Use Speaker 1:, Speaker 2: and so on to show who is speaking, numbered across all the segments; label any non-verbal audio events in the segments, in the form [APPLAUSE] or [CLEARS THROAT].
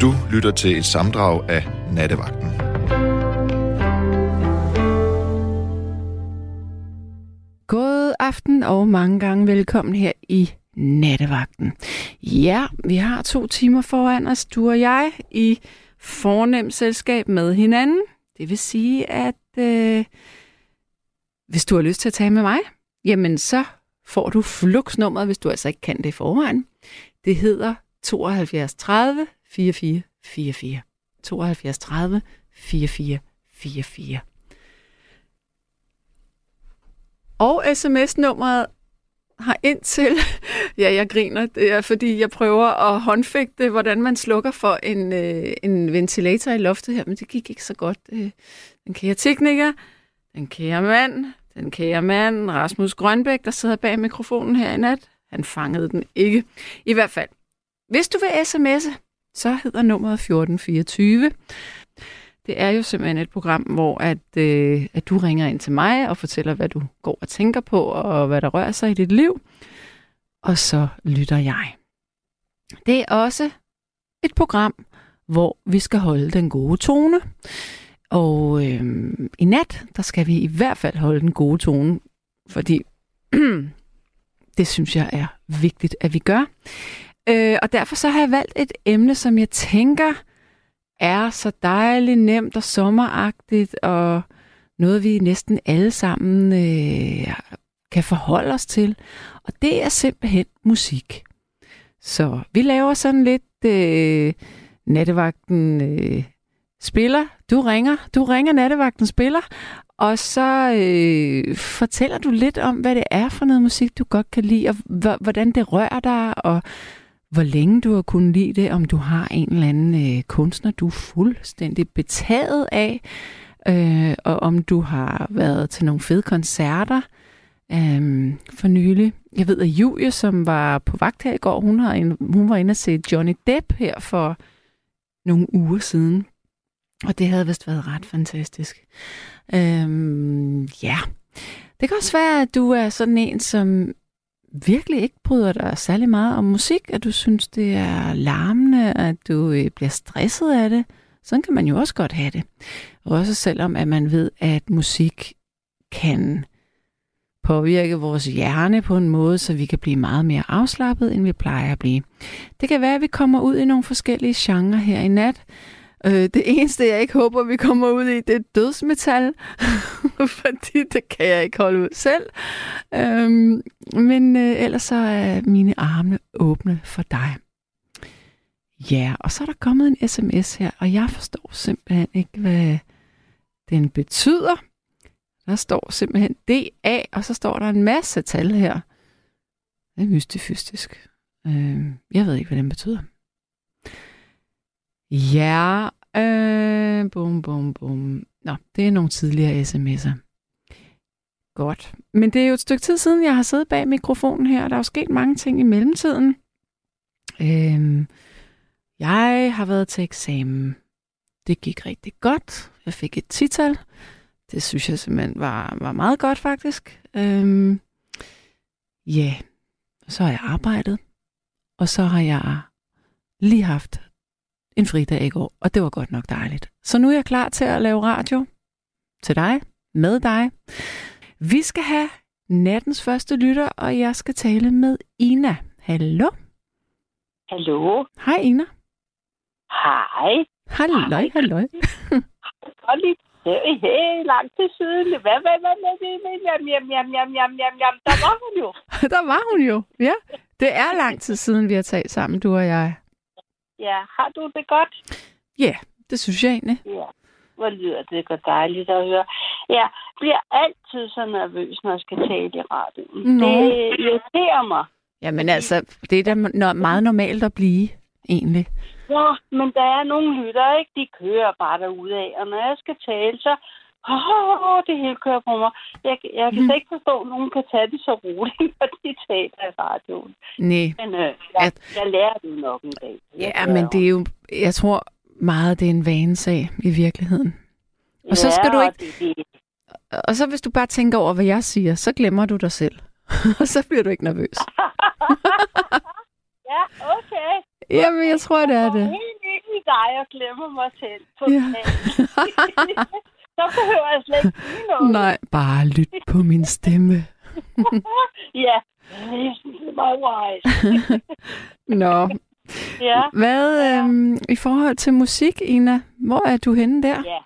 Speaker 1: Du lytter til et samdrag af Nattevagten.
Speaker 2: God aften og mange gange velkommen her i Nattevagten. Ja, vi har to timer foran os, du og jeg, i fornemt selskab med hinanden. Det vil sige, at øh, hvis du har lyst til at tage med mig, jamen så får du fluxnummeret, hvis du altså ikke kan det i forvejen. Det hedder 72 30 44 44. 72 30 44 44. Og sms-nummeret har indtil, [LAUGHS] ja, jeg griner, det er fordi, jeg prøver at håndfægte, hvordan man slukker for en, øh, en ventilator i loftet her, men det gik ikke så godt. Øh, den kære tekniker, den kære mand, den kære mand, Rasmus Grønbæk, der sidder bag mikrofonen her i nat, han fangede den ikke. I hvert fald, hvis du vil sms'e, så hedder nummeret 1424. Det er jo simpelthen et program, hvor at, øh, at du ringer ind til mig og fortæller, hvad du går og tænker på, og hvad der rører sig i dit liv. Og så lytter jeg. Det er også et program, hvor vi skal holde den gode tone. Og øh, i nat, der skal vi i hvert fald holde den gode tone, fordi [CLEARS THROAT] det synes jeg er vigtigt, at vi gør. Øh, og derfor så har jeg valgt et emne, som jeg tænker er så dejligt nemt og sommeragtigt, og noget vi næsten alle sammen øh, kan forholde os til. Og det er simpelthen musik. Så vi laver sådan lidt øh, nattevagten øh, spiller. Du ringer, du ringer nattevagten spiller, og så øh, fortæller du lidt om, hvad det er for noget musik, du godt kan lide, og hvordan det rører dig, og hvor længe du har kunnet lide det, om du har en eller anden øh, kunstner, du er fuldstændig betaget af, øh, og om du har været til nogle fede koncerter øh, for nylig. Jeg ved, at Julie, som var på vagt her i går, hun, har en, hun var inde og se Johnny Depp her for nogle uger siden. Og det havde vist været ret fantastisk. Øh, ja, det kan også være, at du er sådan en, som virkelig ikke bryder dig særlig meget om musik, at du synes, det er larmende, at du øh, bliver stresset af det. Sådan kan man jo også godt have det. Også selvom at man ved, at musik kan påvirke vores hjerne på en måde, så vi kan blive meget mere afslappet, end vi plejer at blive. Det kan være, at vi kommer ud i nogle forskellige genrer her i nat, Øh, det eneste, jeg ikke håber, vi kommer ud i, det er dødsmetal, [LAUGHS] fordi det kan jeg ikke holde ud selv. Øhm, men øh, ellers så er mine arme åbne for dig. Ja, og så er der kommet en sms her, og jeg forstår simpelthen ikke, hvad den betyder. Der står simpelthen DA, og så står der en masse tal her. Det er mystifystisk. Øh, jeg ved ikke, hvad den betyder. Ja, øh, bum, bum, bum. Nå, det er nogle tidligere sms'er. Godt. Men det er jo et stykke tid siden, jeg har siddet bag mikrofonen her, og der er jo sket mange ting i mellemtiden. Øh, jeg har været til eksamen. Det gik rigtig godt. Jeg fik et tital. Det synes jeg simpelthen var, var meget godt, faktisk. Øhm, ja, yeah. så har jeg arbejdet. Og så har jeg lige haft en fridag i går, og det var godt nok dejligt. Så nu er jeg klar til at lave radio til dig, med dig. Vi skal have nattens første lytter, og jeg skal tale med Ina. Hallo?
Speaker 3: Hallo?
Speaker 2: Hej Ina.
Speaker 3: Hej.
Speaker 2: Halløj, halløj.
Speaker 3: Godt lige Hey, hey, lang tid siden. Hvad, hvad, hvad, hvad, hvad, jam, jam, jam, jam, jam, jam, jam. Der var hun jo. [LAUGHS]
Speaker 2: Der var hun jo, ja. Det er lang tid siden, vi har talt sammen, du og jeg.
Speaker 3: Ja, har du det godt?
Speaker 2: Ja, det synes jeg egentlig.
Speaker 3: Ja, hvor lyder det godt dejligt at høre. Jeg bliver altid så nervøs, når jeg skal tale i radioen.
Speaker 2: Nå.
Speaker 3: Det irriterer mig.
Speaker 2: Jamen altså, det er da no- meget normalt at blive, egentlig.
Speaker 3: Ja, men der er nogle lytter, ikke? De kører bare af, og når jeg skal tale, så Åh, det hele kører på mig. Jeg, jeg kan mm. ikke forstå, at nogen kan tage det så roligt, [LAUGHS] når de taler i radioen.
Speaker 2: Nej.
Speaker 3: Men øh, jeg, jeg lærer det nok en dag. Jeg
Speaker 2: Ja, men det er jo, jeg tror meget, det er en vanesag i virkeligheden. Og så skal
Speaker 3: ja,
Speaker 2: du ikke-
Speaker 3: Det, det,
Speaker 2: Og så hvis du bare tænker over, hvad jeg siger, så glemmer du dig selv. [LAUGHS] og så bliver du ikke nervøs. [LAUGHS]
Speaker 3: ja, okay.
Speaker 2: Jamen, jeg tror, det er
Speaker 3: Jeg
Speaker 2: det.
Speaker 3: går helt ind i jeg glemmer mig selv.
Speaker 2: Ja.
Speaker 3: Så behøver jeg slet ikke sige noget.
Speaker 2: Nej, bare lyt på min stemme. [LAUGHS]
Speaker 3: Ja, listen to my wife.
Speaker 2: Nå,
Speaker 3: Ja,
Speaker 2: hvad øhm, i forhold til musik, Ina? Hvor er du henne der?
Speaker 3: ja.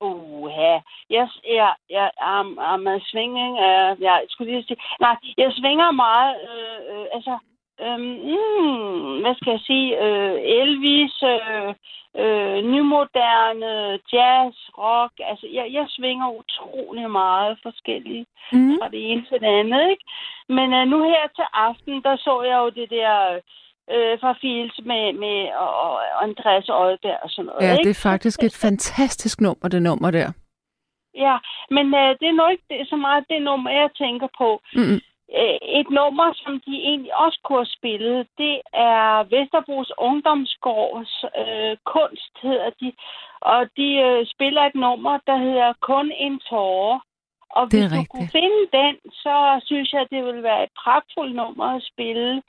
Speaker 3: Uha. Jeg, jeg, jeg, um, um, swinging, uh, jeg skulle lige sige, nej, jeg svinger meget, øh, øh, altså, øhm, mm, hvad skal jeg sige, øh, Elvis, øh, øh, nymoderne, jazz, rock, altså, jeg, jeg svinger utrolig meget forskelligt
Speaker 2: Mm.
Speaker 3: fra det ene til det andet, ikke? Men uh, nu her til aften, der så jeg jo det der øh, fra Fields med, med og, og Andreas Øjberg og sådan noget,
Speaker 2: Ja,
Speaker 3: ikke?
Speaker 2: det er faktisk et fantastisk nummer, det nummer der.
Speaker 3: Ja, men øh, det er nok ikke det, så meget det nummer, jeg tænker på.
Speaker 2: Mm.
Speaker 3: Øh, et nummer, som de egentlig også kunne have spillet, det er Vesterbros Ungdomsgårds øh, kunst, hedder de. Og de øh, spiller et nummer, der hedder Kun en tåre. Og
Speaker 2: Det er
Speaker 3: hvis du
Speaker 2: rigtigt.
Speaker 3: kunne finde den, så synes jeg, det ville være et pragtfuldt nummer at spille.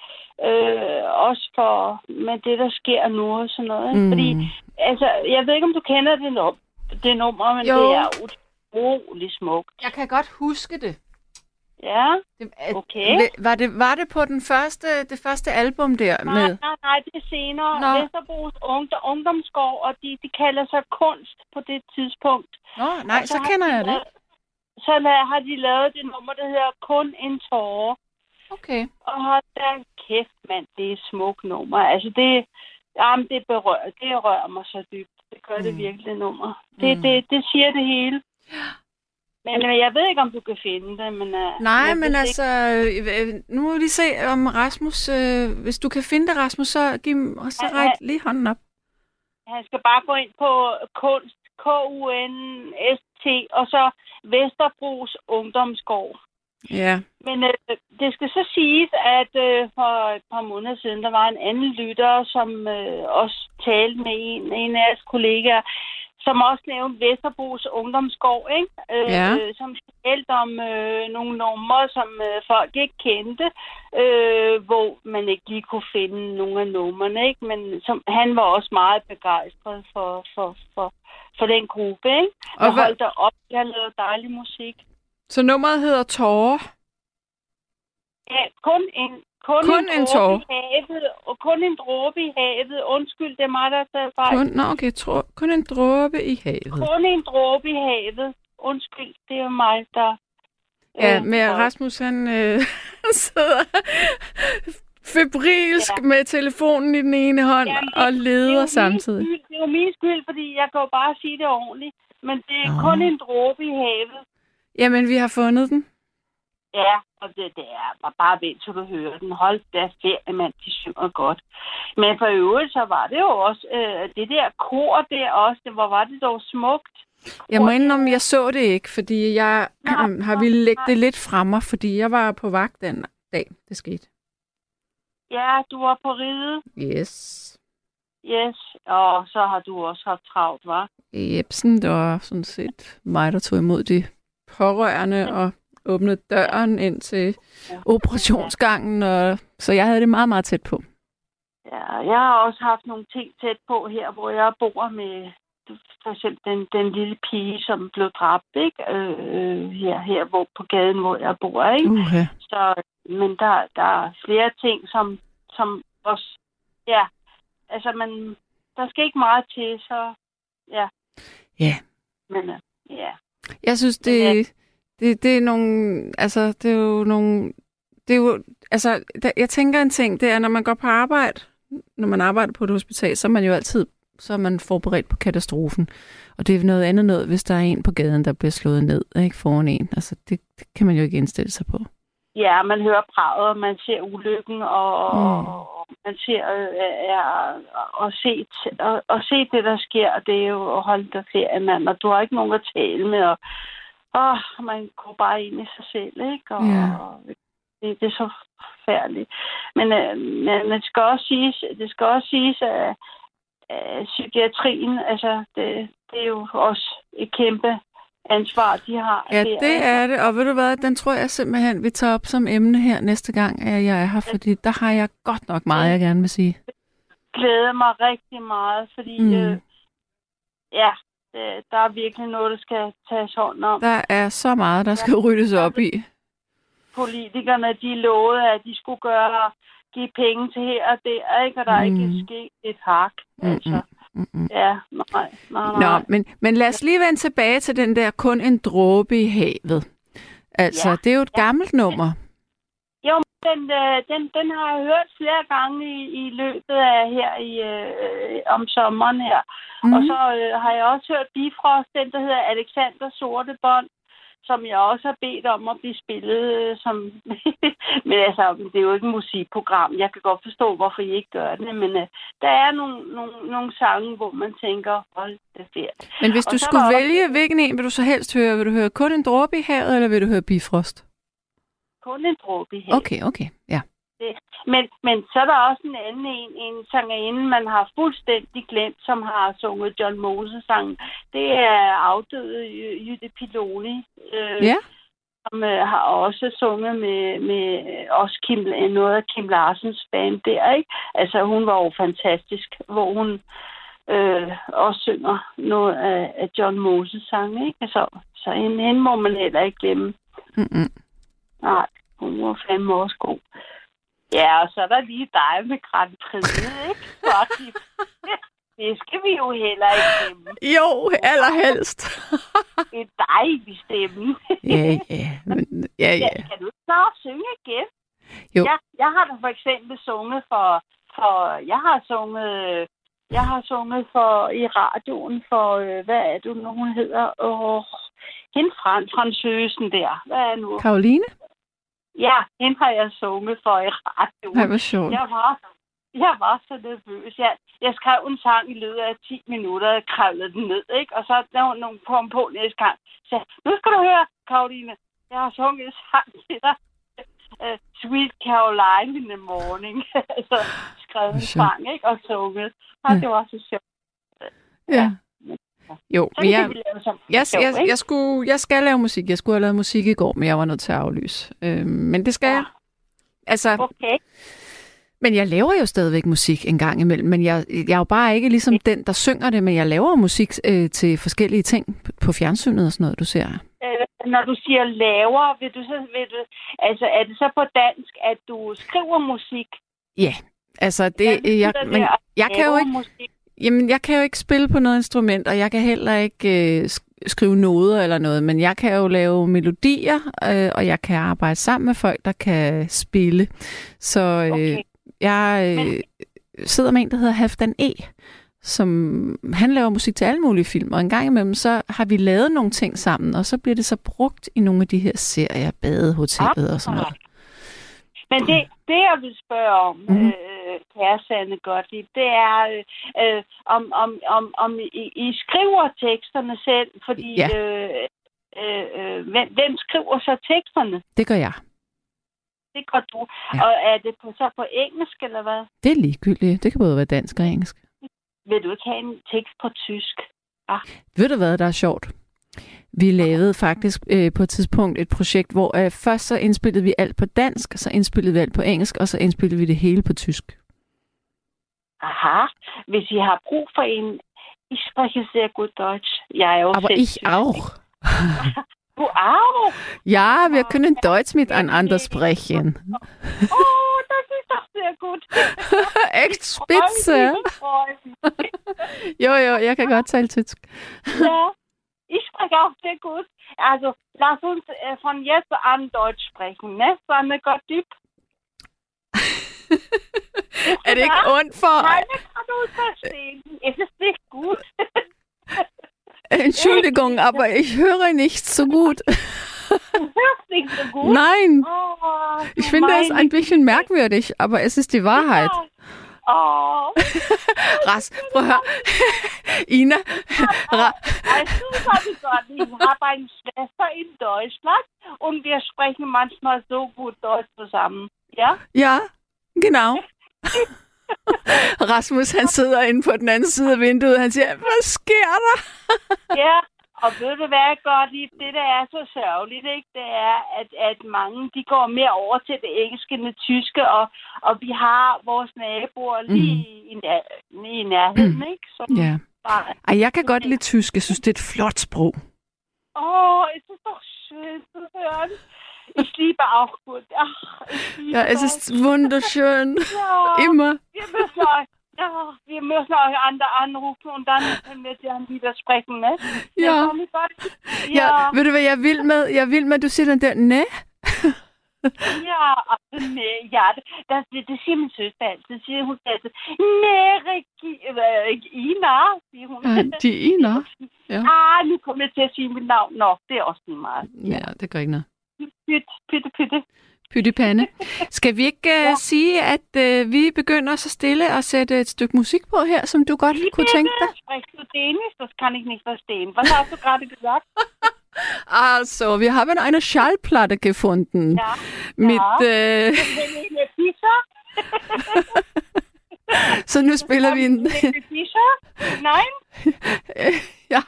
Speaker 3: Øh, også for med det, der sker nu og sådan noget. ikke?
Speaker 2: Mm.
Speaker 3: Fordi, altså, jeg ved ikke, om du kender det, num- det nummer, men
Speaker 2: Jo.
Speaker 3: det er utrolig smukt.
Speaker 2: Jeg kan godt huske det.
Speaker 3: Ja. Okay.
Speaker 2: Var det, var det på den første, det første album der
Speaker 3: Nej,
Speaker 2: med?
Speaker 3: nej, nej, det er senere.
Speaker 2: Nå.
Speaker 3: Vesterbros ungdom, Ungdomsgård, og de, de kalder sig kunst på det tidspunkt.
Speaker 2: Nå, nej,
Speaker 3: Og
Speaker 2: så
Speaker 3: har
Speaker 2: kender
Speaker 3: de
Speaker 2: jeg det.
Speaker 3: Så har de lavet det nummer, der hedder Kun en tåre.
Speaker 2: Okay.
Speaker 3: Og hold da kæft, mand, det er et smukt nummer. Altså, det, jamen, det, berører, det rører mig så dybt. Det gør mm. det virkelig, nummer. Det,
Speaker 2: Mm.
Speaker 3: det, det siger det hele. Men øh, jeg ved ikke, om du kan finde det, men... Uh,
Speaker 2: Nej, men altså, øh, nu må vi lige se om Rasmus, øh, hvis du kan finde det, Rasmus, så, giv, så ræk
Speaker 3: ja.
Speaker 2: lige hånden op.
Speaker 3: Han skal bare gå ind på kunst, K-U-N-S-T, og så Vesterbros Ungdomsgård.
Speaker 2: Ja.
Speaker 3: Men øh, det skal så siges, at øh, for et par måneder siden, der var en anden lytter, som øh, også talte med en, en af jeres kollegaer, som også nævnte Vesterbros Ungdomsgård, ikke? Øh,
Speaker 2: Ja.
Speaker 3: øh, som talte om øh, nogle numre, som øh, folk ikke kendte, øh, hvor man ikke lige kunne finde nogle af numrene, ikke? Men som, han var også meget begejstret for, for, for, for den gruppe, ikke?
Speaker 2: Og hvad,
Speaker 3: holdt der op, jeg lavede dejlig musik.
Speaker 2: så nummeret hedder Tårer.
Speaker 3: Ja, kun en, kun,
Speaker 2: Kun
Speaker 3: en,
Speaker 2: en
Speaker 3: dråbe
Speaker 2: tåre.
Speaker 3: i havet, og kun en dråbe i havet. Undskyld, det er mig, der tager fejl.
Speaker 2: Kun, nå, okay, tro, kun en dråbe i havet.
Speaker 3: Kun en dråbe i havet. Undskyld, det er mig, der...
Speaker 2: Ja,
Speaker 3: øh,
Speaker 2: med
Speaker 3: har-
Speaker 2: Rasmus, han øh, [LAUGHS] sidder febrilsk ja.
Speaker 3: Ja.
Speaker 2: med telefonen i den ene hånd
Speaker 3: Jamen,
Speaker 2: og
Speaker 3: det er
Speaker 2: leder
Speaker 3: min
Speaker 2: samtidig.
Speaker 3: Skyld, det er jo min skyld, fordi jeg kan jo bare sige det ordentligt. Men det er
Speaker 2: Nå.
Speaker 3: kun en dråbe i havet.
Speaker 2: Jamen, vi har fundet den.
Speaker 3: Ja, og det, det er bare, bare vent, til du hører den. Hold da ferie, mand, de synger godt. Men for øvrigt, så var det jo også øh, det der kor der også. Det, hvor var det dog smukt.
Speaker 2: Jeg må indrømme, jeg så det ikke, fordi jeg
Speaker 3: Nå,
Speaker 2: har ville lægge det lidt fra mig, fordi jeg var på vagt den dag, det skete.
Speaker 3: Ja, du var på ride.
Speaker 2: Yes.
Speaker 3: Yes, og så har du også haft travlt, var?
Speaker 2: Jebsen, det var sådan set mig, der tog imod de pårørende og åbnede døren ind til operationsgangen, og, så jeg havde det meget, meget tæt på.
Speaker 3: Ja, jeg har også haft nogle ting tæt på her, hvor jeg bor med for eksempel den, den lille pige, som blev dræbt, ikke? Øh, her, her hvor, på gaden, hvor jeg bor, ikke?
Speaker 2: Uh-huh.
Speaker 3: Så, men der, der er flere ting, som, som også, ja, altså man, der skal ikke meget til, så ja.
Speaker 2: Ja.
Speaker 3: Men øh, ja,
Speaker 2: Jeg synes, det, det, det er nogle, altså, det er jo nogle, det er jo, altså, der, jeg tænker en ting, det er, når man går på arbejde, når man arbejder på et hospital, så er man jo altid, så er man forberedt på katastrofen. Og det er noget andet noget, hvis der er en på gaden, der bliver slået ned, ikke, foran en. Altså, det, det kan man jo ikke indstille sig på.
Speaker 3: ja, man hører praget, og man ser ulykken, og,
Speaker 2: Mm.
Speaker 3: og man ser, øh, ja, og, se, og, og se det, der sker, det er jo at holde dig ferie, mand, og du har ikke nogen at tale med, og åh, man går bare ind i sig selv, ikke? Og,
Speaker 2: Ja.
Speaker 3: og det, det er så forfærdeligt. Men, øh, men det skal også siges, det skal også siges, at, at psykiatrien, altså, det, det er jo også et kæmpe ansvar, de har.
Speaker 2: Ja,
Speaker 3: der,
Speaker 2: det er det. Og ved du hvad, den tror jeg simpelthen, vi tager op som emne her næste gang, at jeg er her, fordi der har jeg godt nok meget, jeg gerne vil sige.
Speaker 3: glæde mig rigtig meget, fordi
Speaker 2: mm.
Speaker 3: øh, ja, øh, der er virkelig noget, der skal tages hånd om.
Speaker 2: Der er så meget, der skal ryddes op i.
Speaker 3: Politikerne, de lovede, at de skulle gøre give penge til her og der, ikke? Og der er
Speaker 2: Mm.
Speaker 3: ikke sket et hak. Altså,
Speaker 2: Mm-mm.
Speaker 3: ja, nej, nej, nej.
Speaker 2: Nå, men, men lad os lige vende tilbage til den der kun en dråbe i havet. Altså,
Speaker 3: Ja.
Speaker 2: det er jo et gammelt nummer.
Speaker 3: Den, øh, den, den har jeg hørt flere gange i, i løbet af her i, øh, om sommeren her. Mm. Og
Speaker 2: Mhm.
Speaker 3: så øh, har jeg også hørt Bifrost, den der hedder Alexander Sorte Bånd, som jeg også har bedt om at blive spillet øh, som... [LAUGHS] men altså, det er jo ikke et musikprogram. Jeg kan godt forstå, hvorfor I ikke gør det, men øh, der er nogle, nogle, nogle sange, hvor man tænker, hold det fedt.
Speaker 2: Men hvis
Speaker 3: Og
Speaker 2: du skulle
Speaker 3: der også-
Speaker 2: vælge, hvilken en vil du så helst høre? Vil du høre kun en dråbe i havet, eller vil du høre Bifrost?
Speaker 3: Kun en dråbe her.
Speaker 2: Okay, okay, ja.
Speaker 3: Men, men så er der også en anden en, en sangerinde, man har fuldstændig glemt, som har sunget John Moses sang. Det er afdøde Jy- Jytte Piloni, øh,
Speaker 2: Ja,
Speaker 3: som øh, har også sunget med, med også Kim, noget af Kim Larsens band der, ikke? Altså, hun var jo fantastisk, hvor hun øh, også synger noget af, af John Moses sang, ikke? Altså, så hende, hende må man heller ikke glemme.
Speaker 2: Mm-mm.
Speaker 3: Nej, hun var fandme også god. Ja, og så er der lige dig med Grand Prix, ikke? Fordi [LAUGHS] det skal vi jo heller ikke glemme.
Speaker 2: Jo, allerhelst. [LAUGHS]
Speaker 3: Det er dejlig stemme.
Speaker 2: ja, ja, men, ja, ja.
Speaker 3: Ja, kan du snart synge igen?
Speaker 2: Jo.
Speaker 3: Ja, jeg har da for eksempel sunget for, for jeg har sunget, jeg har sunget for i radioen for, øh, hvad er det nu, hun hedder? Åh, hende fra fransøsen der. Hvad er nu?
Speaker 2: Karoline?
Speaker 3: Ja, hende har jeg sunget for i radioen.
Speaker 2: Nej, hvor sjovt.
Speaker 3: Jeg var, jeg var så nervøs. Jeg, jeg skrev en sang i løbet af 10 minutter, og kravlede den ned, ikke? Og så der var nogen kom på næste gang. Så nu skal du høre, Karoline, jeg har sunget en sang til dig. Uh, Sweet Caroline in the morning. [LAUGHS] altså, skrevet en sang, ikke? Og sunget. Og
Speaker 2: Ja.
Speaker 3: det var så sjovt.
Speaker 2: Ja. Jo,
Speaker 3: Så
Speaker 2: men jeg,
Speaker 3: som
Speaker 2: jeg,
Speaker 3: sjovt,
Speaker 2: jeg, jeg, skulle, jeg skal lave musik. Jeg skulle have lavet musik i går, men jeg var nødt til at aflyse. Øh, men det skal
Speaker 3: Ja.
Speaker 2: jeg. Altså,
Speaker 3: Okay.
Speaker 2: men jeg laver jo stadigvæk musik en gang imellem, men jeg, jeg er jo bare ikke ligesom den, der synger det, men jeg laver musik øh, til forskellige ting på fjernsynet og sådan noget, du ser.
Speaker 3: Øh, når du siger lavere, vil du så, vil du, altså er det så på dansk, at du skriver musik?
Speaker 2: Ja, altså det, jeg, men jeg kan jo ikke,
Speaker 3: Musik?
Speaker 2: Jamen, jeg kan jo ikke spille på noget instrument, og jeg kan heller ikke øh, sk- skrive noder eller noget, men jeg kan jo lave melodier, øh, og jeg kan arbejde sammen med folk, der kan spille. Så øh,
Speaker 3: Okay.
Speaker 2: jeg øh, sidder med en, der hedder Halfdan E., som han laver musik til alle mulige film, og en gang imellem, så har vi lavet nogle ting sammen, og så bliver det så brugt i nogle af de her serier, Badehotellet og sådan noget.
Speaker 3: Men det, det, jeg vil spørge om,
Speaker 2: Mhm.
Speaker 3: mm-hmm. Øh, kære Sanne Gottlieb, det er, øh, om, om, om, om I, I skriver teksterne selv, fordi
Speaker 2: Ja.
Speaker 3: øh, øh, øh, hvem, hvem skriver så teksterne?
Speaker 2: Det gør jeg.
Speaker 3: Det gør du.
Speaker 2: Ja.
Speaker 3: Og er det på, så på engelsk, eller hvad?
Speaker 2: Det er ligegyldigt. Det kan både være dansk og engelsk.
Speaker 3: Vil du ikke have en tekst på tysk?
Speaker 2: Ved du hvad, der er sjovt? Vi lavede faktisk øh, på et tidspunkt et projekt, hvor øh, først så indspillede vi alt på dansk, så indspillede vi alt på engelsk, og så indspillede vi det hele på tysk.
Speaker 3: Aha. Hvis I har brug for en... Ich spreche sehr gut Deutsch. Er jo
Speaker 2: Aber ich auch. [LAUGHS]
Speaker 3: Du auch?
Speaker 2: Ja, wir können Deutsch miteinander sprechen.
Speaker 3: Oh, das ist doch sehr gut. [LAUGHS]
Speaker 2: Echt spitze. Jo, jo, jeg kan godt tale tysk.
Speaker 3: Ja, ich spreche auch sehr gut. Also, lass uns äh, von jetzt an Deutsch sprechen, ne? Sanne Gottlieb.
Speaker 2: Er det ikke ondt for...
Speaker 3: Keine kann uns verstehen. Es ist nicht gut. [LAUGHS]
Speaker 2: Entschuldigung, aber ich höre nicht so gut. [LAUGHS]
Speaker 3: Du hörst nicht so gut.
Speaker 2: Nein,
Speaker 3: Oh,
Speaker 2: ich finde es
Speaker 3: meine
Speaker 2: ein bisschen merkwürdig, aber es ist die Wahrheit.
Speaker 3: Güte. Oh, [LAUGHS]
Speaker 2: Ras, høre. Ina, ra,
Speaker 3: weißt du, Sanne Gottlieb, ich habe eine Schwester in Deutschland und wir sprechen manchmal so gut Deutsch zusammen. Ja?
Speaker 2: ja, genau. [LAUGHS] Rasmus, han sidder inde på den anden side af vinduet. Han siger, hvad sker der? [LAUGHS]
Speaker 3: Ja, og ved du hvad, godt lige det, der er så sørgeligt, ikke? det er, at, at mange de går mere over til det engelske end det tyske, og, og vi har vores naboer lige mm. i nær- i nærheden, ikke? Som
Speaker 2: Ja.
Speaker 3: bare,
Speaker 2: Ej, jeg kan godt lide tysk. Jeg synes, det er et flot sprog.
Speaker 3: oh, es ist doch schön zu hören. Ich liebe auch gut. Ach, ich liebe
Speaker 2: Ja, es
Speaker 3: das.
Speaker 2: ist wunderschön. [LAUGHS]
Speaker 3: Ja,
Speaker 2: Immer.
Speaker 3: wir müssen euch, ja, wir müssen euch andere anrufen und dann können wir dann wieder sprechen, ne?
Speaker 2: Ja.
Speaker 3: Det er godt.
Speaker 2: Ja,
Speaker 3: Ja,
Speaker 2: ved du hvad jeg vil med? Jeg vil med, at du siger den der, næ?
Speaker 3: ja, altså, nej, ja, det, det, det siger min søster altid. Siger hun altid, nej, Regi- øh, Ina, siger hun.
Speaker 2: Ja, de ina. [LAUGHS] Ja.
Speaker 3: Ah, nu kommer jeg til at sige mit navn. Nå, det er også lige meget.
Speaker 2: Ja, det gør ikke noget.
Speaker 3: Pyt, pytte, pytte.
Speaker 2: Skal vi ikke uh, sige, at uh, vi begynder så stille at sætte et stykke musik på her, som du godt kunne tænke dig?
Speaker 3: Sprichst du Dänisch? Das kann ich nicht verstehen. Was hast du gerade gesagt?
Speaker 2: Also, wir haben eine Schallplatte gefunden.
Speaker 3: Ja.
Speaker 2: Mit,
Speaker 3: Helene Fischer? [LAUGHS]
Speaker 2: så nu spiller vi en...
Speaker 3: Nein? [LAUGHS]
Speaker 2: ja,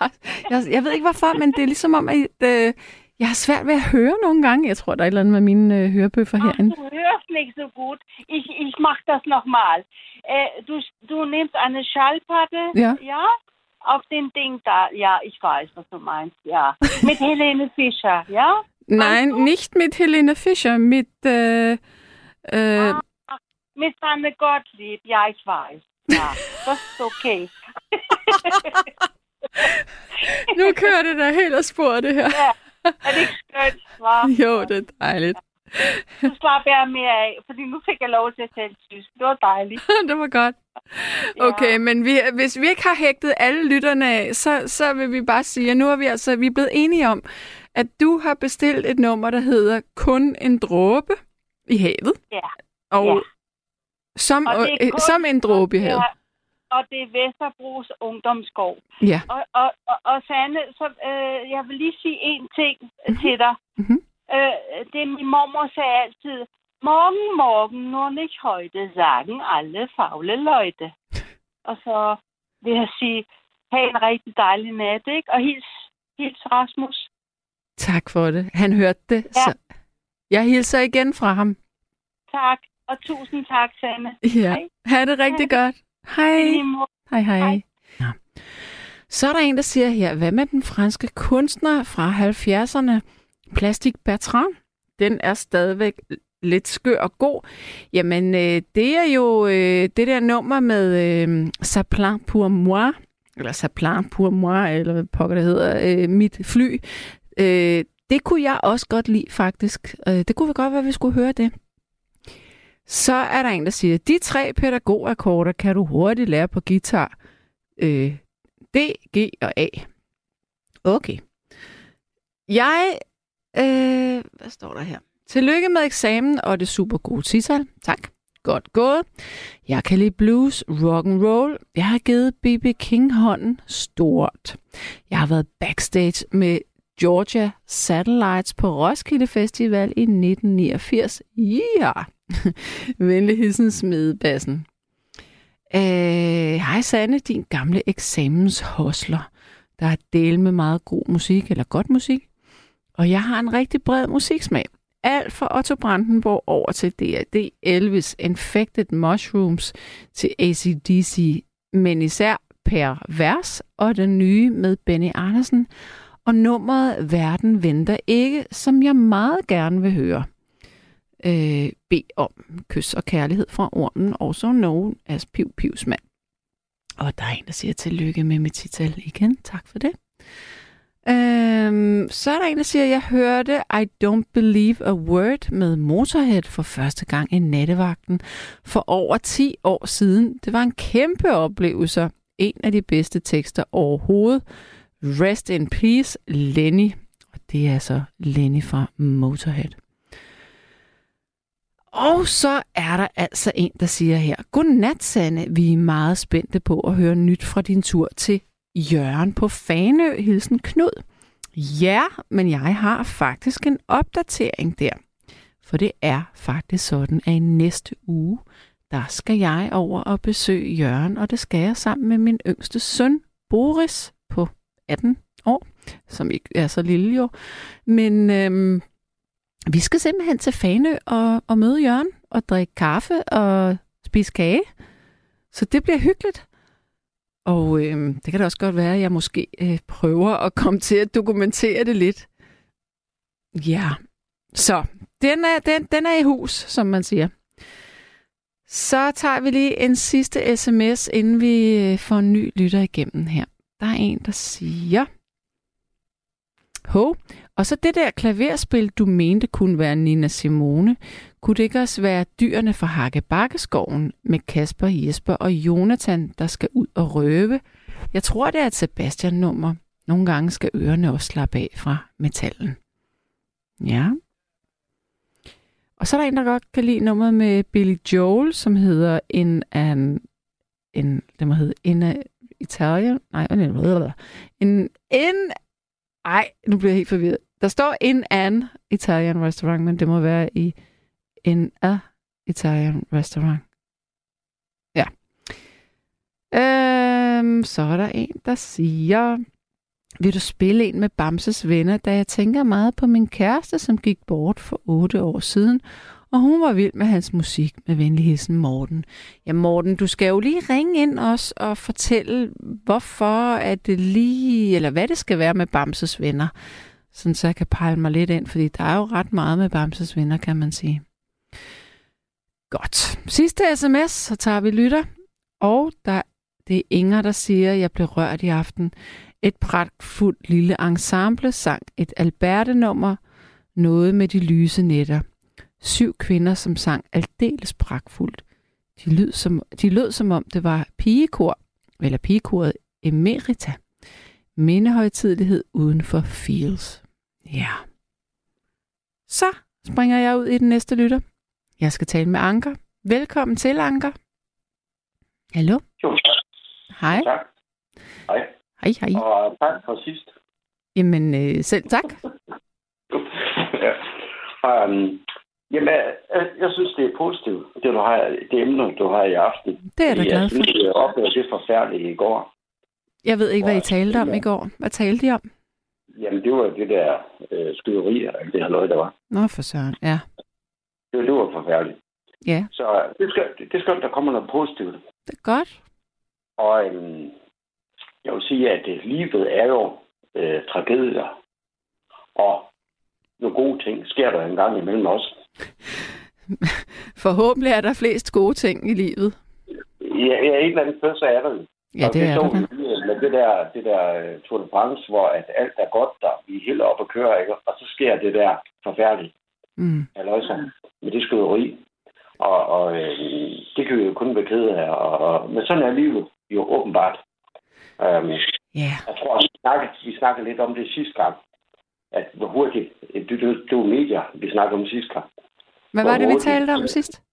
Speaker 2: jeg, jeg ved ikke hvorfor, men det er ligesom om, at uh, jeg har svært ved at høre nogle gange. Jeg tror, der er et eller andet med mine uh, hørebøffer
Speaker 3: Ach,
Speaker 2: herinde.
Speaker 3: du hörst nicht so gut. Ich, ich mach das nochmal. Äh, du, du nimmst eine Schallplatte,
Speaker 2: Ja.
Speaker 3: ja? Auf den Ding da. Ja, ich weiß, was du meinst, ja. Mit [LAUGHS] Helene Fischer, ja?
Speaker 2: Nein, nicht mit Helene Fischer, mit... Uh, uh,
Speaker 3: Mit Sanne Gottlieb, ja, ich weiß. Ja, das ist okay. [LAUGHS]
Speaker 2: nu kører det der helt af spor, det her.
Speaker 3: Er det ikke skønt, hva'? [LAUGHS]
Speaker 2: Jo, det er dejligt.
Speaker 3: Nu slapper jeg mere af, fordi nu fik jeg lov til at tale tysk. Det var dejligt. [LAUGHS]
Speaker 2: det var godt. Okay, men vi, hvis vi ikke har hægtet alle lytterne af, så, så vil vi bare sige, at nu er vi altså vi er blevet enige om, at du har bestilt et nummer, der hedder Kun en dråbe i havet.
Speaker 3: Ja.
Speaker 2: Og
Speaker 3: Ja.
Speaker 2: som,
Speaker 3: Og kun-
Speaker 2: som en dråbe i havet.
Speaker 3: Ja, og det er Vesterbros Ungdomsskov.
Speaker 2: Ja.
Speaker 3: Og, og, og, og Sanne, så, øh, jeg vil lige sige en ting mm-hmm. til dig.
Speaker 2: Mhm.
Speaker 3: Øh, det min mormor sagde altid, morgen, morgen, nur nicht heute, sagen alle faule Leute. Og så vil jeg sige, have en rigtig dejlig nat, ikke? Og hils, hils Rasmus.
Speaker 2: Tak for det. Han hørte det.
Speaker 3: Ja.
Speaker 2: Så jeg hilser igen fra ham.
Speaker 3: Tak, og tusind tak, Sanne.
Speaker 2: Ja.
Speaker 3: Hej.
Speaker 2: Ha' det rigtig godt. Hej. Hej, hej.
Speaker 3: Hej.
Speaker 2: Ja. Så er der en, der siger her, hvad med den franske kunstner fra 70'erne, Plastic Bertrand? Den er stadigvæk lidt skør og god. Jamen, øh, det er jo øh, det der nummer med øh, Ça plan pour moi, eller Ça plan pour moi, eller hvad pokker det hedder, øh, mit fly. Øh, det kunne jeg også godt lide, faktisk. Øh, det kunne godt være, at vi skulle høre det. Så er der en, der siger, de tre pædagogakkorder kan du hurtigt lære på guitar. Øh, D, G og A. Okay. Jeg, øh, hvad står der her? Tillykke med eksamen og det super gode tital. Tak. Godt gået. Jeg kan lide blues, rock and roll. Jeg har givet B.B. King hånden stort. Jeg har været backstage med Georgia Satellites på Roskilde Festival i 1989. Ja! [LAUGHS] Venlig hilsen smedebassen. Øh, hej Sanne, din gamle eksamenshosler. Der er del med meget god musik, eller godt musik. Og jeg har en rigtig bred musiksmag. Alt fra Otto Brandenborg over til D.A.D. Elvis, Infected Mushrooms til ACDC, men især Per Vers og den nye med Benny Andersen, og nummeret Verden venter ikke, som jeg meget gerne vil høre. Øh, bede om kys og kærlighed fra ormen, også known as Piv Pivs mand. Og der er en, der siger tillykke med mit titel igen. Tak for det. Øhm, så er der en, der siger, at jeg hørte I Don't Believe a Word med Motorhead for første gang i nattevagten for over 10 år siden. Det var en kæmpe oplevelse. En af de bedste tekster overhovedet. Rest in Peace, Lenny. Og det er altså Lenny fra Motorhead. Og så er der altså en, der siger her, Godnat, Sanne. Vi er meget spændte på at høre nyt fra din tur til Jørgen på Fanø. Hilsen Knud. Ja, men jeg har faktisk en opdatering der. For det er faktisk sådan, at i næste uge, der skal jeg over og besøge Jørgen, og det skal jeg sammen med min yngste søn, Boris, på 18 år, som ikke er så lille jo. Men øhm, vi skal simpelthen til Fanø og, og møde Jørgen og drikke kaffe og spise kage. Så det bliver hyggeligt. Og øh, det kan da også godt være, at jeg måske øh, prøver at komme til at dokumentere det lidt. Ja, så den er, den, den er i hus, som man siger. Så tager vi lige en sidste sms, inden vi øh, får en ny lytter igennem her. Der er en, der siger... Ho, og så det der klaverspil, du mente kunne være Nina Simone. Kunne det ikke også være dyrene fra Hakkebakkeskoven med Kasper, Jesper og Jonathan, der skal ud og røve? Jeg tror, det er et Sebastian-nummer. Nogle gange skal ørerne også slappe af fra metallen. Ja. Og så er der en, der godt kan lide nummeret med Billy Joel, som hedder In an... In, det må hedde In a Italia? Nej, hvad er det? In, in... Ej, nu bliver jeg helt forvirret. Der står In an Italian Restaurant, men det må være i In a Italian Restaurant. Ja. Øhm, så er der en, der siger... Vil du spille en med Bamses venner, da jeg tænker meget på min kæreste, som gik bort for otte år siden, og hun var vild med hans musik med venlig hilsen Morten. Ja, Morten, du skal jo lige ringe ind os og fortælle, hvorfor er det lige, eller hvad det skal være med Bamses venner, sådan så jeg kan pejle mig lidt ind, fordi der er jo ret meget med Bamses venner, kan man sige. Godt. Sidste sms, så tager vi lytter. Og der, det er Inger, der siger, at jeg blev rørt i aften. Et pragtfuldt lille ensemble sang et Alberte-nummer, noget med de lyse netter. Syv kvinder, som sang aldeles pragtfuldt. De lød som, de lød som om det var pigekor, eller pigekoret Emerita. Mindehøjtidlighed uden for Fields. Ja. Så springer jeg ud i den næste lytter. Jeg skal tale med Anker. Velkommen til, Anker. Hallo?
Speaker 4: Jo,
Speaker 2: Hej.
Speaker 4: tak. Hej.
Speaker 2: Hej, hej.
Speaker 4: Og tak for sidst.
Speaker 2: Jamen, øh, selv tak. [LAUGHS]
Speaker 4: ja. Um, jamen, jeg, jeg synes, det er positivt, det, du har, det emne, du har i aften.
Speaker 2: Det er jeg da glad for.
Speaker 4: jeg oplevede det forfærdelige i går.
Speaker 2: Jeg ved ikke, hvad I talte om i går. Hvad talte I om?
Speaker 4: Jamen, det var det der øh, skyderier, og det her noget, der var.
Speaker 2: Nå, for søren. Ja.
Speaker 4: Det, det var forfærdeligt.
Speaker 2: Ja,
Speaker 4: Så det skal, det skal der kommer noget positivt.
Speaker 2: det er godt.
Speaker 4: Og øhm, jeg vil sige, at øh, livet er jo øh, tragedier. Og nogle gode ting sker der en gang imellem også. [LAUGHS]
Speaker 2: Forhåbentlig er der flest gode ting i livet.
Speaker 4: Ja, ja et eller andet sted, så er der.
Speaker 2: Ja,
Speaker 4: Og
Speaker 2: det er
Speaker 4: så lige Med det der, det der øh, Tour de France, hvor at alt er godt der, vi er helt oppe og kører, ikke? og så sker det der forfærdeligt,
Speaker 2: Mm.
Speaker 4: altså med det skyderi. Og, og øh, det kan vi jo kun være ked af. Og, og, men sådan er livet jo åbenbart. Um,
Speaker 2: Ja,
Speaker 4: jeg tror også, vi snakkede, vi snakkede lidt om det sidste gang, at hvor hurtigt, det, det, det var medier, vi snakkede om sidste gang.
Speaker 2: hvad var det, vi talte om sidst?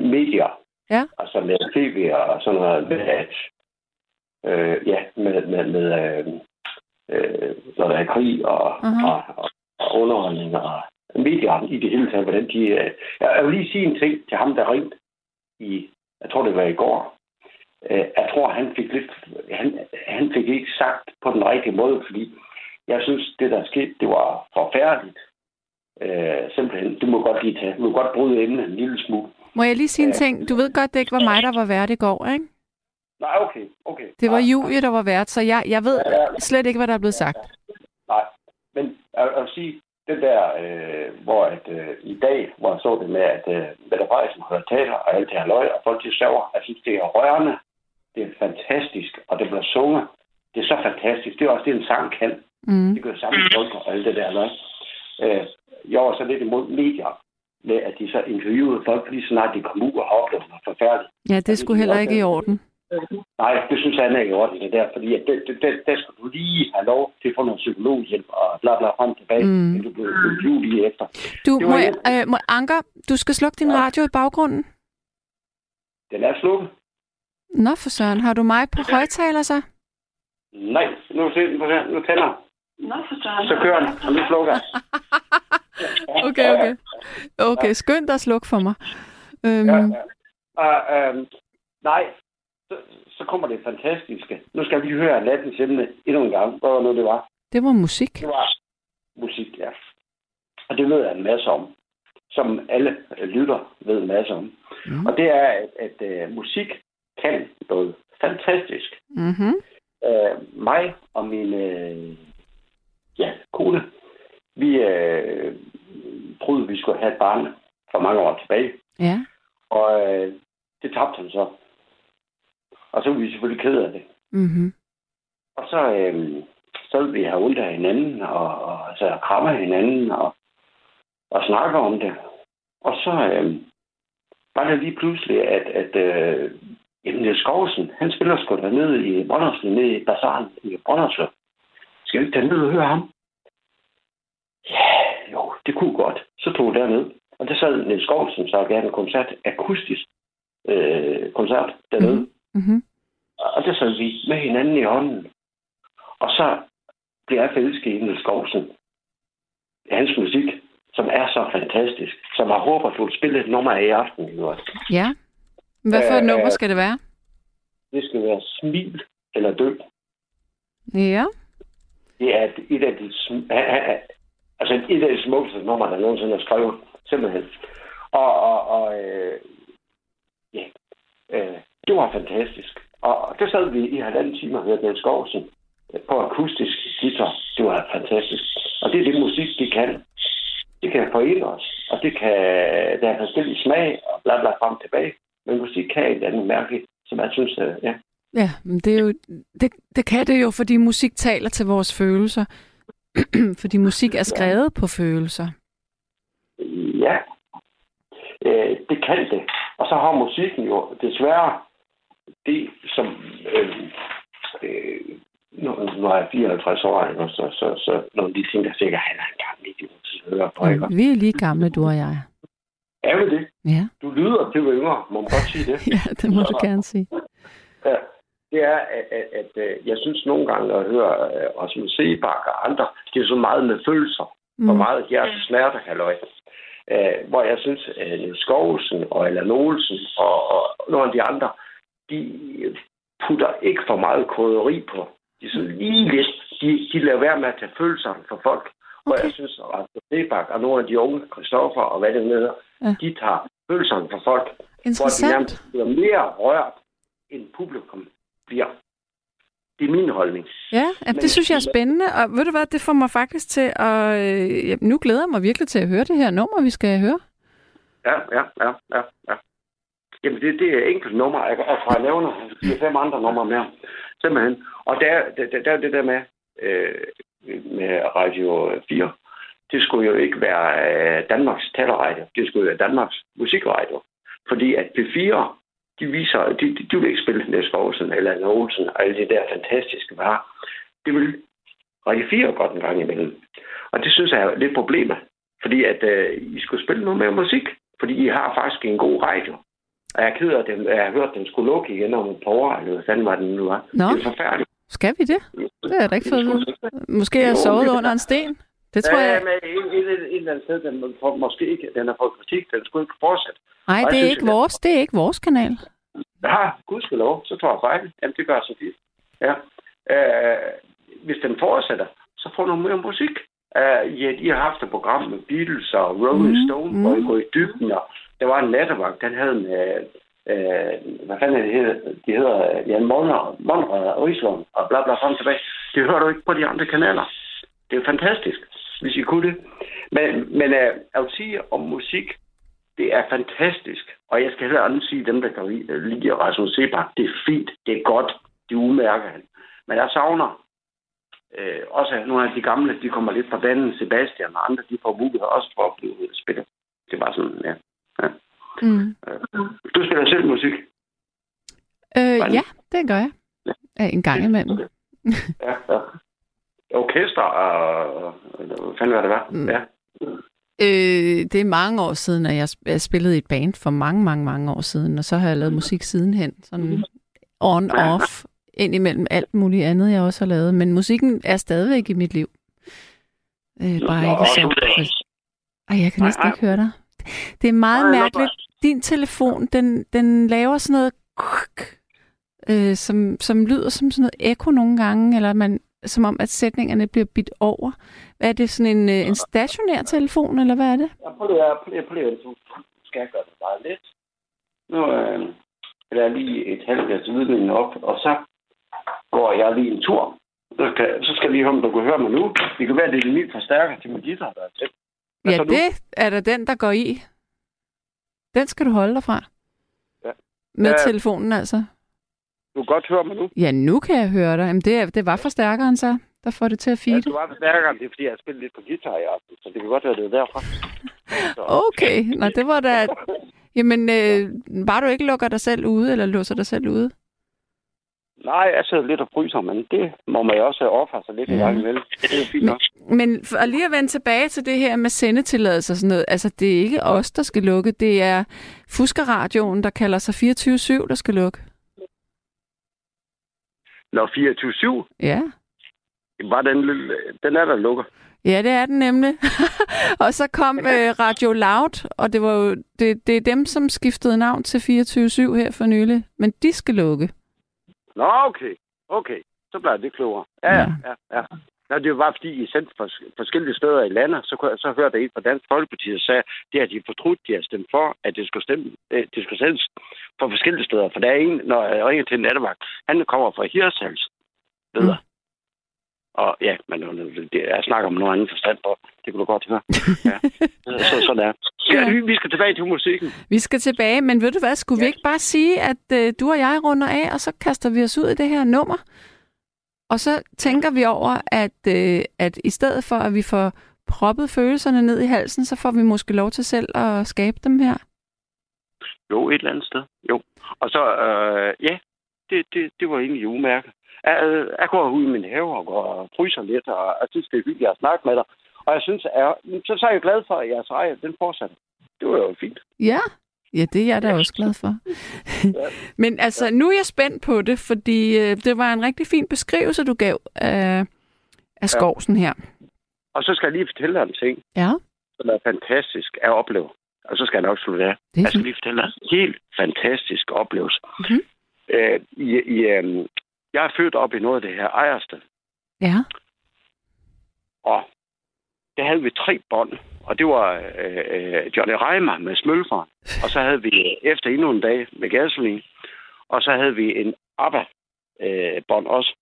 Speaker 4: Medier,
Speaker 2: Ja.
Speaker 4: altså med tv og sådan noget, at, øh, ja, med, med, med øh, øh, når der er krig og,
Speaker 2: Mhm.
Speaker 4: og, og, og underholdning og medier i det hele taget, hvordan de... Øh, jeg vil lige sige en ting til ham, der ringte i, jeg tror det var i går. Øh, jeg tror, han fik lidt, han, han fik ikke sagt på den rigtige måde, fordi jeg synes, det der skete, det var forfærdeligt. Øh, simpelthen, du må godt lige tage, du må godt bryde emnet en lille smule.
Speaker 2: Må jeg lige sige en ting? Du ved godt, det ikke var mig, der var vært i går, ikke?
Speaker 4: Nej, okay, okay.
Speaker 2: Det var
Speaker 4: Nej,
Speaker 2: Julie, der var vært, så jeg, jeg ved slet ikke, hvad der er blevet sagt.
Speaker 4: Nej, men jeg, jeg vil sige, det der, øh, hvor at, øh, i dag, hvor jeg så det med, at øh, Mette Frederiksen holder taler, og alt det her løg, og folk de saver, jeg synes, det er rørende, det er fantastisk, og det bliver sunget. Det er så fantastisk. Det er også det, en sang kan.
Speaker 2: Mm.
Speaker 4: Det gør sammen folk og alt det der løg. Øh, jeg var så lidt imod medier, med at de så interviewede folk, lige snart de kom ud og har oplevet noget forfærdeligt.
Speaker 2: Ja, det skulle heller ikke i orden.
Speaker 4: Nej, det synes jeg ikke er i orden, det der, fordi at det, det, det, der skal du lige have lov til at få noget psykologhjælp og bla bla frem og tilbage,
Speaker 2: Mm.
Speaker 4: mm. du bliver interviewet lige efter.
Speaker 2: Du, må, jeg, øh, må, Anker, du skal slukke din radio i baggrunden.
Speaker 4: Den er slukket.
Speaker 2: Nå for søren, har du mig på højtaler så?
Speaker 4: Nej, nu, se, nu, se, nu tænder den.
Speaker 3: Nå, for søren.
Speaker 4: Så kører den, og nu slukker. [LAUGHS]
Speaker 2: Okay, okay. Okay, skønt at slukke for mig. Øhm,
Speaker 4: Ja, ja. Og, øhm, nej, så, så kommer det fantastiske. Nu skal vi høre nattens emne endnu en gang. Hvad var nu det var?
Speaker 2: det var musik.
Speaker 4: Det var musik, ja. Og det ved jeg en masse om. Som alle øh, lytter ved en masse om.
Speaker 2: Mm.
Speaker 4: Og det er, at, at uh, musik kan
Speaker 2: Mm-hmm.
Speaker 4: Øh, mig og min øh, ja, kone, vi øh, troede, at vi skulle have et barn for mange år tilbage.
Speaker 2: Ja.
Speaker 4: Og øh, det tabte han så. Og så var vi selvfølgelig ked af det.
Speaker 2: Mm-hmm.
Speaker 4: Og så, øh, så ville vi have ondt af hinanden, og, og altså, krammer hinanden, og, og snakker om det. Og så øh, var det lige pludselig, at, at øh, jamen, Niels Skovsen, han spiller sgu dernede i Brønderslev, nede i Bazaren i Brønderslev. Skal vi ikke tage ned og høre ham? Ja, jo, det kunne godt. Så tog vi derned. Og der sad Niels Skovsen så gerne en koncert, akustisk øh, koncert dernede. Mm.
Speaker 2: Mm-hmm.
Speaker 4: Og der sad vi med hinanden i hånden. Og så blev jeg forelsket i Niels Skovsen. Hans musik, som er så fantastisk. Som jeg håber, du vil spille et nummer af i aften.
Speaker 2: Ja. Hvad for et
Speaker 4: Øh,
Speaker 2: nummer skal det være?
Speaker 4: Det skal være smil eller dø.
Speaker 2: Ja.
Speaker 4: Det er et af de, altså et af de smukkeste numre, der nogensinde er skrevet. Simpelthen. Og, og, og øh, ja, øh, det var fantastisk. Og der sad vi i halvanden time og hørte Niels Skovsen på akustisk guitar. Det var fantastisk. Og det er det musik, de kan. Det kan forene os, og det kan, der er forskellige smag, og bla bla frem tilbage. Men musik kan et andet mærkeligt, som jeg synes, øh, ja.
Speaker 2: Ja, men det, er jo, det, det kan det jo, fordi musik taler til vores følelser. [CLEARS THROAT] fordi musik er skrevet på følelser.
Speaker 4: Ja, øh, det kan det. Og så har musikken jo desværre det, som... Øh, øh, nu er jeg 54 år, ikke? Så, så, så af de ting, der sikkert, han er en gammel idiot, så hører på, ikke?
Speaker 2: Vi er lige gamle, du og jeg.
Speaker 4: Er det det?
Speaker 2: Ja,
Speaker 4: Du lyder til yngre, må man godt sige det. [LAUGHS]
Speaker 2: ja det må du gerne sige.
Speaker 4: Ja, det er, at, at, at, at jeg synes nogle gange, at høre uh, Rasmus Sebak og andre, det er så meget med følelser, mm. og meget hjertesmerte, halløj. Uh, hvor jeg synes, at Niels Skovsen og Allan Olsen og, og nogle af de andre, de putter ikke for meget krydderi på. De sådan lige lidt, de, de lader være med at tage følelserne for folk. Okay. Hvor jeg synes, at Rasmus Sebak og nogle af de unge Christoffer og hvad det hedder,
Speaker 2: Ja.
Speaker 4: de tager følelserne for folk hvor de nærmest bliver mere rørt, end publikum bliver. Det er min holdning.
Speaker 2: Ja, ja det synes jeg er spændende, og ved du hvad, det får mig faktisk til at... Øh, nu glæder jeg mig virkelig til at høre det her nummer, vi skal høre.
Speaker 4: Ja, ja, ja, ja. ja. Jamen, det, det er enkelt nummer. og fra jeg nævner fire fem andre numre mere. Simpelthen. Og der, der, der, der er det der med, øh, med Radio 4. Det skulle jo ikke være øh, Danmarks taleradio. Det skulle jo være Danmarks musikradio. Fordi at P4, de viser, de, de, de vil ikke spille Niels Olsen eller Anna Olsen og alle de der fantastiske varer. Det vil Radio 4 godt en gang imellem. Og det synes jeg er lidt problemet. Fordi at øh, I skulle spille noget mere musik. Fordi I har faktisk en god radio. Og jeg er ked af, at den- jeg har hørt, at den skulle lukke igen om et par år, eller hvad fanden var den nu var.
Speaker 2: Nå.
Speaker 4: Det er forfærdeligt.
Speaker 2: Skal vi det? Det har jeg da ikke fået vide. Måske er jeg sovet under en sten. Det tror
Speaker 4: ja,
Speaker 2: jeg...
Speaker 4: men et, et, et, et eller andet sted, den får måske ikke, den har fået kritik, den skulle ikke fortsætte.
Speaker 2: Nej, det er
Speaker 4: synes,
Speaker 2: ikke vores, det er ikke vores kanal.
Speaker 4: Ja, gudskelov, så tror jeg fejl. Jamen, det gør så fint. Ja. Øh, hvis den fortsætter, så får du mere musik. Uh, ja, de har haft et program med Beatles og Rolling
Speaker 2: Mm,
Speaker 4: Stone,
Speaker 2: mm.
Speaker 4: hvor de går i dybden, og der var en nattevagt, den havde en, øh, øh hvad fanden er det hedder, de hedder øh, Jan Monrad, Monrad og Rislund, og bla bla frem tilbage. Det hører du ikke på de andre kanaler. Det er fantastisk, hvis I kunne det. Men, men øh, jeg vil sige om musik, det er fantastisk. Og jeg skal heller andet sige dem, der kan lide, øh, lide Rasmus Sebak. Det er fint, det er godt, det udmærker han. Men jeg savner øh, også nogle af de gamle, de kommer lidt fra banen. Sebastian og andre, de får mulighed også for at blive spillet. Det var sådan, ja.
Speaker 2: Mm.
Speaker 4: Du spiller selv musik.
Speaker 2: Øh, ja, det gør jeg. Ja, en gang imellem.
Speaker 4: Ja, ja. Orkester og... Hvad fanden var det, var?
Speaker 2: Mm.
Speaker 4: Ja.
Speaker 2: Øh, det er mange år siden, at jeg sp- jeg spillede i et band for mange, mange, mange år siden, og så har jeg lavet musik sidenhen. Sådan on-off, ind imellem alt muligt andet, jeg også har lavet. Men musikken er stadigvæk i mit liv. Øh, bare
Speaker 4: Nå,
Speaker 2: ikke så... Ej, jeg kan næsten ikke høre dig. [LAUGHS] Det er meget
Speaker 4: Nej,
Speaker 2: mærkeligt. Din telefon, den, den laver sådan noget... Øh, som, som lyder som sådan noget ekko nogle gange, eller man, som om, at sætningerne bliver bidt over. Hvad er det, sådan en, øh, en stationær telefon, eller hvad er det?
Speaker 4: Jeg prøver, jeg prøver, jeg prøver, jeg skal jeg gøre det bare lidt. Nu øh, er der lige et halvt glas hvidvin op, og så går jeg lige en tur. Så skal, så skal jeg lige høre, om du kan høre mig nu. Det kan være, at det er en ny forstærker til min guitar, der er tæt. Hvad
Speaker 2: Ja, det er da den, der går i. Den skal du holde dig fra.
Speaker 4: Ja.
Speaker 2: Med
Speaker 4: Ja.
Speaker 2: telefonen altså.
Speaker 4: Du kan godt høre mig nu.
Speaker 2: Ja, nu kan jeg høre dig. Jamen, det, det var forstærkeren så, der får det til at
Speaker 4: Ja,
Speaker 2: feede.
Speaker 4: du var forstærkeren, det er, fordi jeg har spillet lidt på guitar i aften, så det kan godt være, det er derfra. Så,
Speaker 2: Okay, Nå, det var da... [LAUGHS] Jamen, øh, bare du ikke lukker dig selv ude, eller låser dig selv ude.
Speaker 4: Nej, jeg sidder lidt og fryser, men det må man jo også ofre sig lidt i gang imellem. Det er jo fint nok.
Speaker 2: Men for at lige at vende tilbage til det her med sendetilladelse og sådan noget, altså det er ikke os, der skal lukke, det er Fuskerradioen, der kalder sig 24-7, der skal lukke.
Speaker 4: Når 24-7,
Speaker 2: Ja.
Speaker 4: var den, lille, den er der lukker.
Speaker 2: Ja, det er den nemlig. [LAUGHS] og så kom øh, Radio Loud, og det var jo det, det er dem, som skiftede navn til 24-7 her for nylig, men de skal lukke.
Speaker 4: Nå, okay. Okay. Så bliver det klogere. Ja, ja, ja. ja. Nå, det var fordi, I sendte for, forskellige steder i landet, så, så hørte jeg en fra Dansk Folkeparti, der sagde, det har de fortrudt, de har stemt for, at det skulle, stemme, øh, det skulle sendes for forskellige steder. For der er en, når jeg ringer til en nattevagt, han kommer fra Hirtshals. Ved
Speaker 2: Mm.
Speaker 4: Og ja, men det, jeg snakker om noget andet forstand på. Det kunne du godt høre. [LAUGHS] Ja. Så, sådan er. Ja. Vi, vi skal tilbage til musikken.
Speaker 2: Vi skal tilbage, men ved du hvad, skulle vi
Speaker 4: Ja.
Speaker 2: ikke bare sige, at øh, du og jeg runder af, og så kaster vi os ud i det her nummer? Og så tænker vi over, at, øh, at i stedet for, at vi får proppet følelserne ned i halsen, så får vi måske lov til selv at skabe dem her.
Speaker 4: Jo, et eller andet sted. Jo. Og så, øh, ja, det, det, det var egentlig umærket. Jeg, øh, jeg går ud i min have og går og fryser lidt, og jeg synes, det er hyggeligt at snakke med dig. Og jeg synes, at, så, så er jeg glad for, at jeres ejer, den fortsatte. Det var jo fint.
Speaker 2: Ja, ja det er jeg da
Speaker 4: Ja.
Speaker 2: også glad for. [LAUGHS] [LAUGHS] Men altså, nu er jeg spændt på det, fordi øh, det var en rigtig fin beskrivelse, du gav af, af skovsen her.
Speaker 4: Og så skal jeg lige fortælle dig en ting,
Speaker 2: Ja,
Speaker 4: som er fantastisk at opleve. Og så skal jeg nok slutte af. Jeg skal lige fortælle dig en helt fantastisk oplevelse.
Speaker 2: Mhm.
Speaker 4: Øh, i, i, øh, jeg er født op i noget af det her ejerste.
Speaker 2: Ja,
Speaker 4: Og der havde vi tre bånd, og det var øh, øh, Johnny Reimer med smølferen. Og så havde vi øh, efter endnu en dag med gasolin. Og så havde vi en ABBA-bånd også.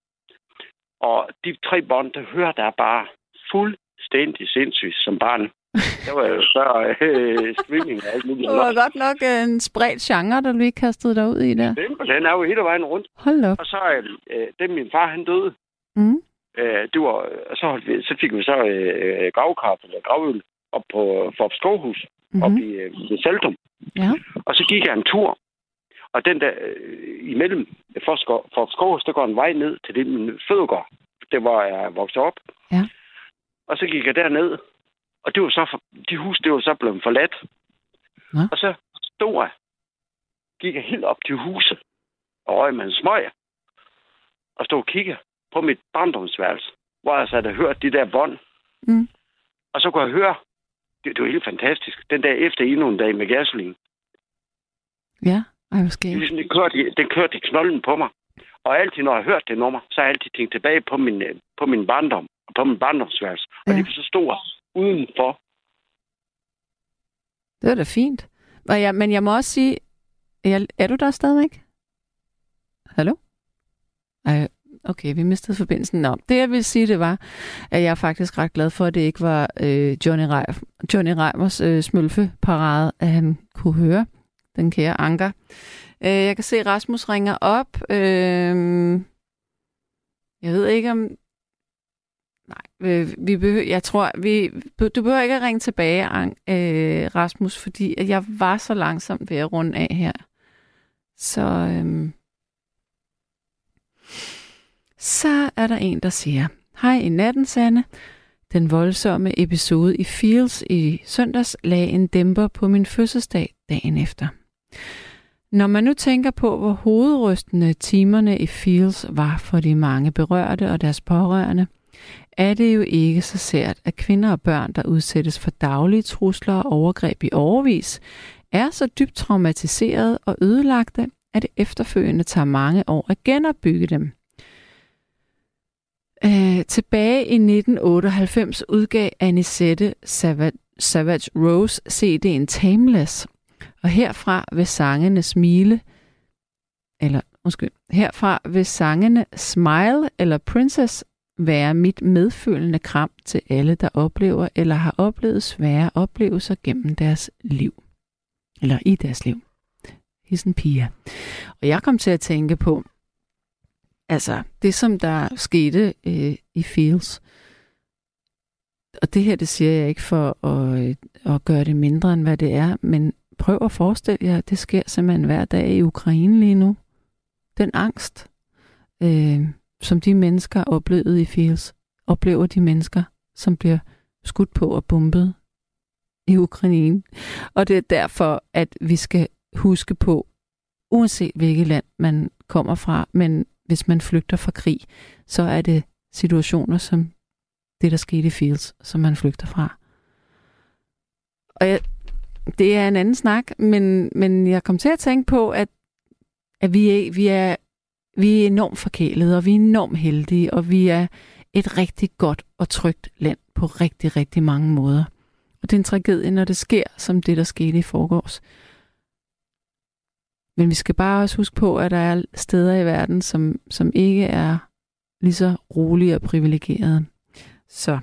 Speaker 4: Og de tre bånd, der hører der bare fuldstændig sindssygt som barn. [LAUGHS] Der var jo så øh, [LAUGHS] streaming og alt muligt.
Speaker 2: det var godt nok øh, en spredt genre, der du lige kastede dig ud i der.
Speaker 4: Den, er jo hele vejen rundt.
Speaker 2: Hold op.
Speaker 4: Og så, øh, øh, den min far, han døde.
Speaker 2: Mm.
Speaker 4: Øh, det var, og så, vi, så fik vi så øh, gravkaffe eller gravøl op på Forbes Skovhus, mm-hmm. op
Speaker 2: Mm-hmm.
Speaker 4: i, øh, Saltum.
Speaker 2: Ja.
Speaker 4: Og så gik jeg en tur, og den der øh, imellem Forbes Skovhus, der går en vej ned til det min fødegård. Det var jeg vokset op.
Speaker 2: Ja.
Speaker 4: Og så gik jeg derned, og det var så for, de hus, det var så blevet forladt.
Speaker 2: Nå.
Speaker 4: Og så stod jeg, gik jeg helt op til huset, og røg med en smøg, og stod og kiggede på mit barndomsværelse, hvor jeg så havde hørt de der bånd.
Speaker 2: Mm.
Speaker 4: Og så kunne jeg høre, det, det var helt fantastisk, den der efter endnu en dag med gasolin.
Speaker 2: Ja, ej, hvor skægt.
Speaker 4: ligesom, det, kørte, den kørte i knolden på mig. Og altid, når jeg har hørt det nummer, så har jeg altid tænkt tilbage på min, øh, på min barndom, og på min barndomsværelse. Og
Speaker 2: Ja.
Speaker 4: ja. det så stod jeg udenfor.
Speaker 2: Det er da fint. Og jeg, men jeg må også sige, er, er du der stadigvæk? Hallo? Ej, okay, vi mistede forbindelsen. Nå, det jeg vil sige, det var, at jeg er faktisk ret glad for, at det ikke var øh, Johnny, Reif, Johnny Reimers øh, smølfeparade, at han kunne høre den kære Anker. Øh, jeg kan se, at Rasmus ringer op. Øh, jeg ved ikke om... Nej, øh, vi behøver, jeg tror, vi, du behøver ikke at ringe tilbage, Ang, øh, Rasmus, fordi at jeg var så langsomt ved at runde af her. Så, øhm, så er der en, der siger, Hej i natten, Sanne. Den voldsomme episode i Fields i søndags lagde en dæmper på min fødselsdag dagen efter. Når man nu tænker på, hvor hovedrystende timerne i Fields var for de mange berørte og deres pårørende, er det jo ikke så sært, at kvinder og børn, der udsættes for daglige trusler og overgreb i overvis, er så dybt traumatiseret og ødelagte, at det efterfølgende tager mange år at genopbygge dem. Øh, tilbage i 1998 udgav Anisette Savage, Savage Rose CD'en Tameless, og herfra vil sangene smile, eller undskyld, herfra vil sangene Smile eller Princess være mit medfølende kram til alle, der oplever eller har oplevet svære oplevelser gennem deres liv. Eller i deres liv. Hissen Pia. Og jeg kom til at tænke på, altså det som der skete øh, i Fields, og det her, det siger jeg ikke for at, øh, at gøre det mindre, end hvad det er, men prøv at forestille jer, det sker simpelthen hver dag i Ukraine lige nu. Den angst, øh, som de mennesker oplevede i Fields, oplever de mennesker, som bliver skudt på og bombet i Ukraine. Og det er derfor, at vi skal huske på, uanset hvilket land man kommer fra, men hvis man flygter fra krig, så er det situationer som det, der skete i Fields, som man flygter fra. Og jeg, det er en anden snak, men, men jeg kom til at tænke på, at, at vi, er, vi, er, vi er enormt forkælede, og vi er enormt heldige, og vi er et rigtig godt og trygt land på rigtig, rigtig mange måder. Og det er en tragedie, når det sker, som det, der skete i forgårs. Men vi skal bare også huske på, at der er steder i verden, som, som ikke er lige så rolige og privilegerede. Så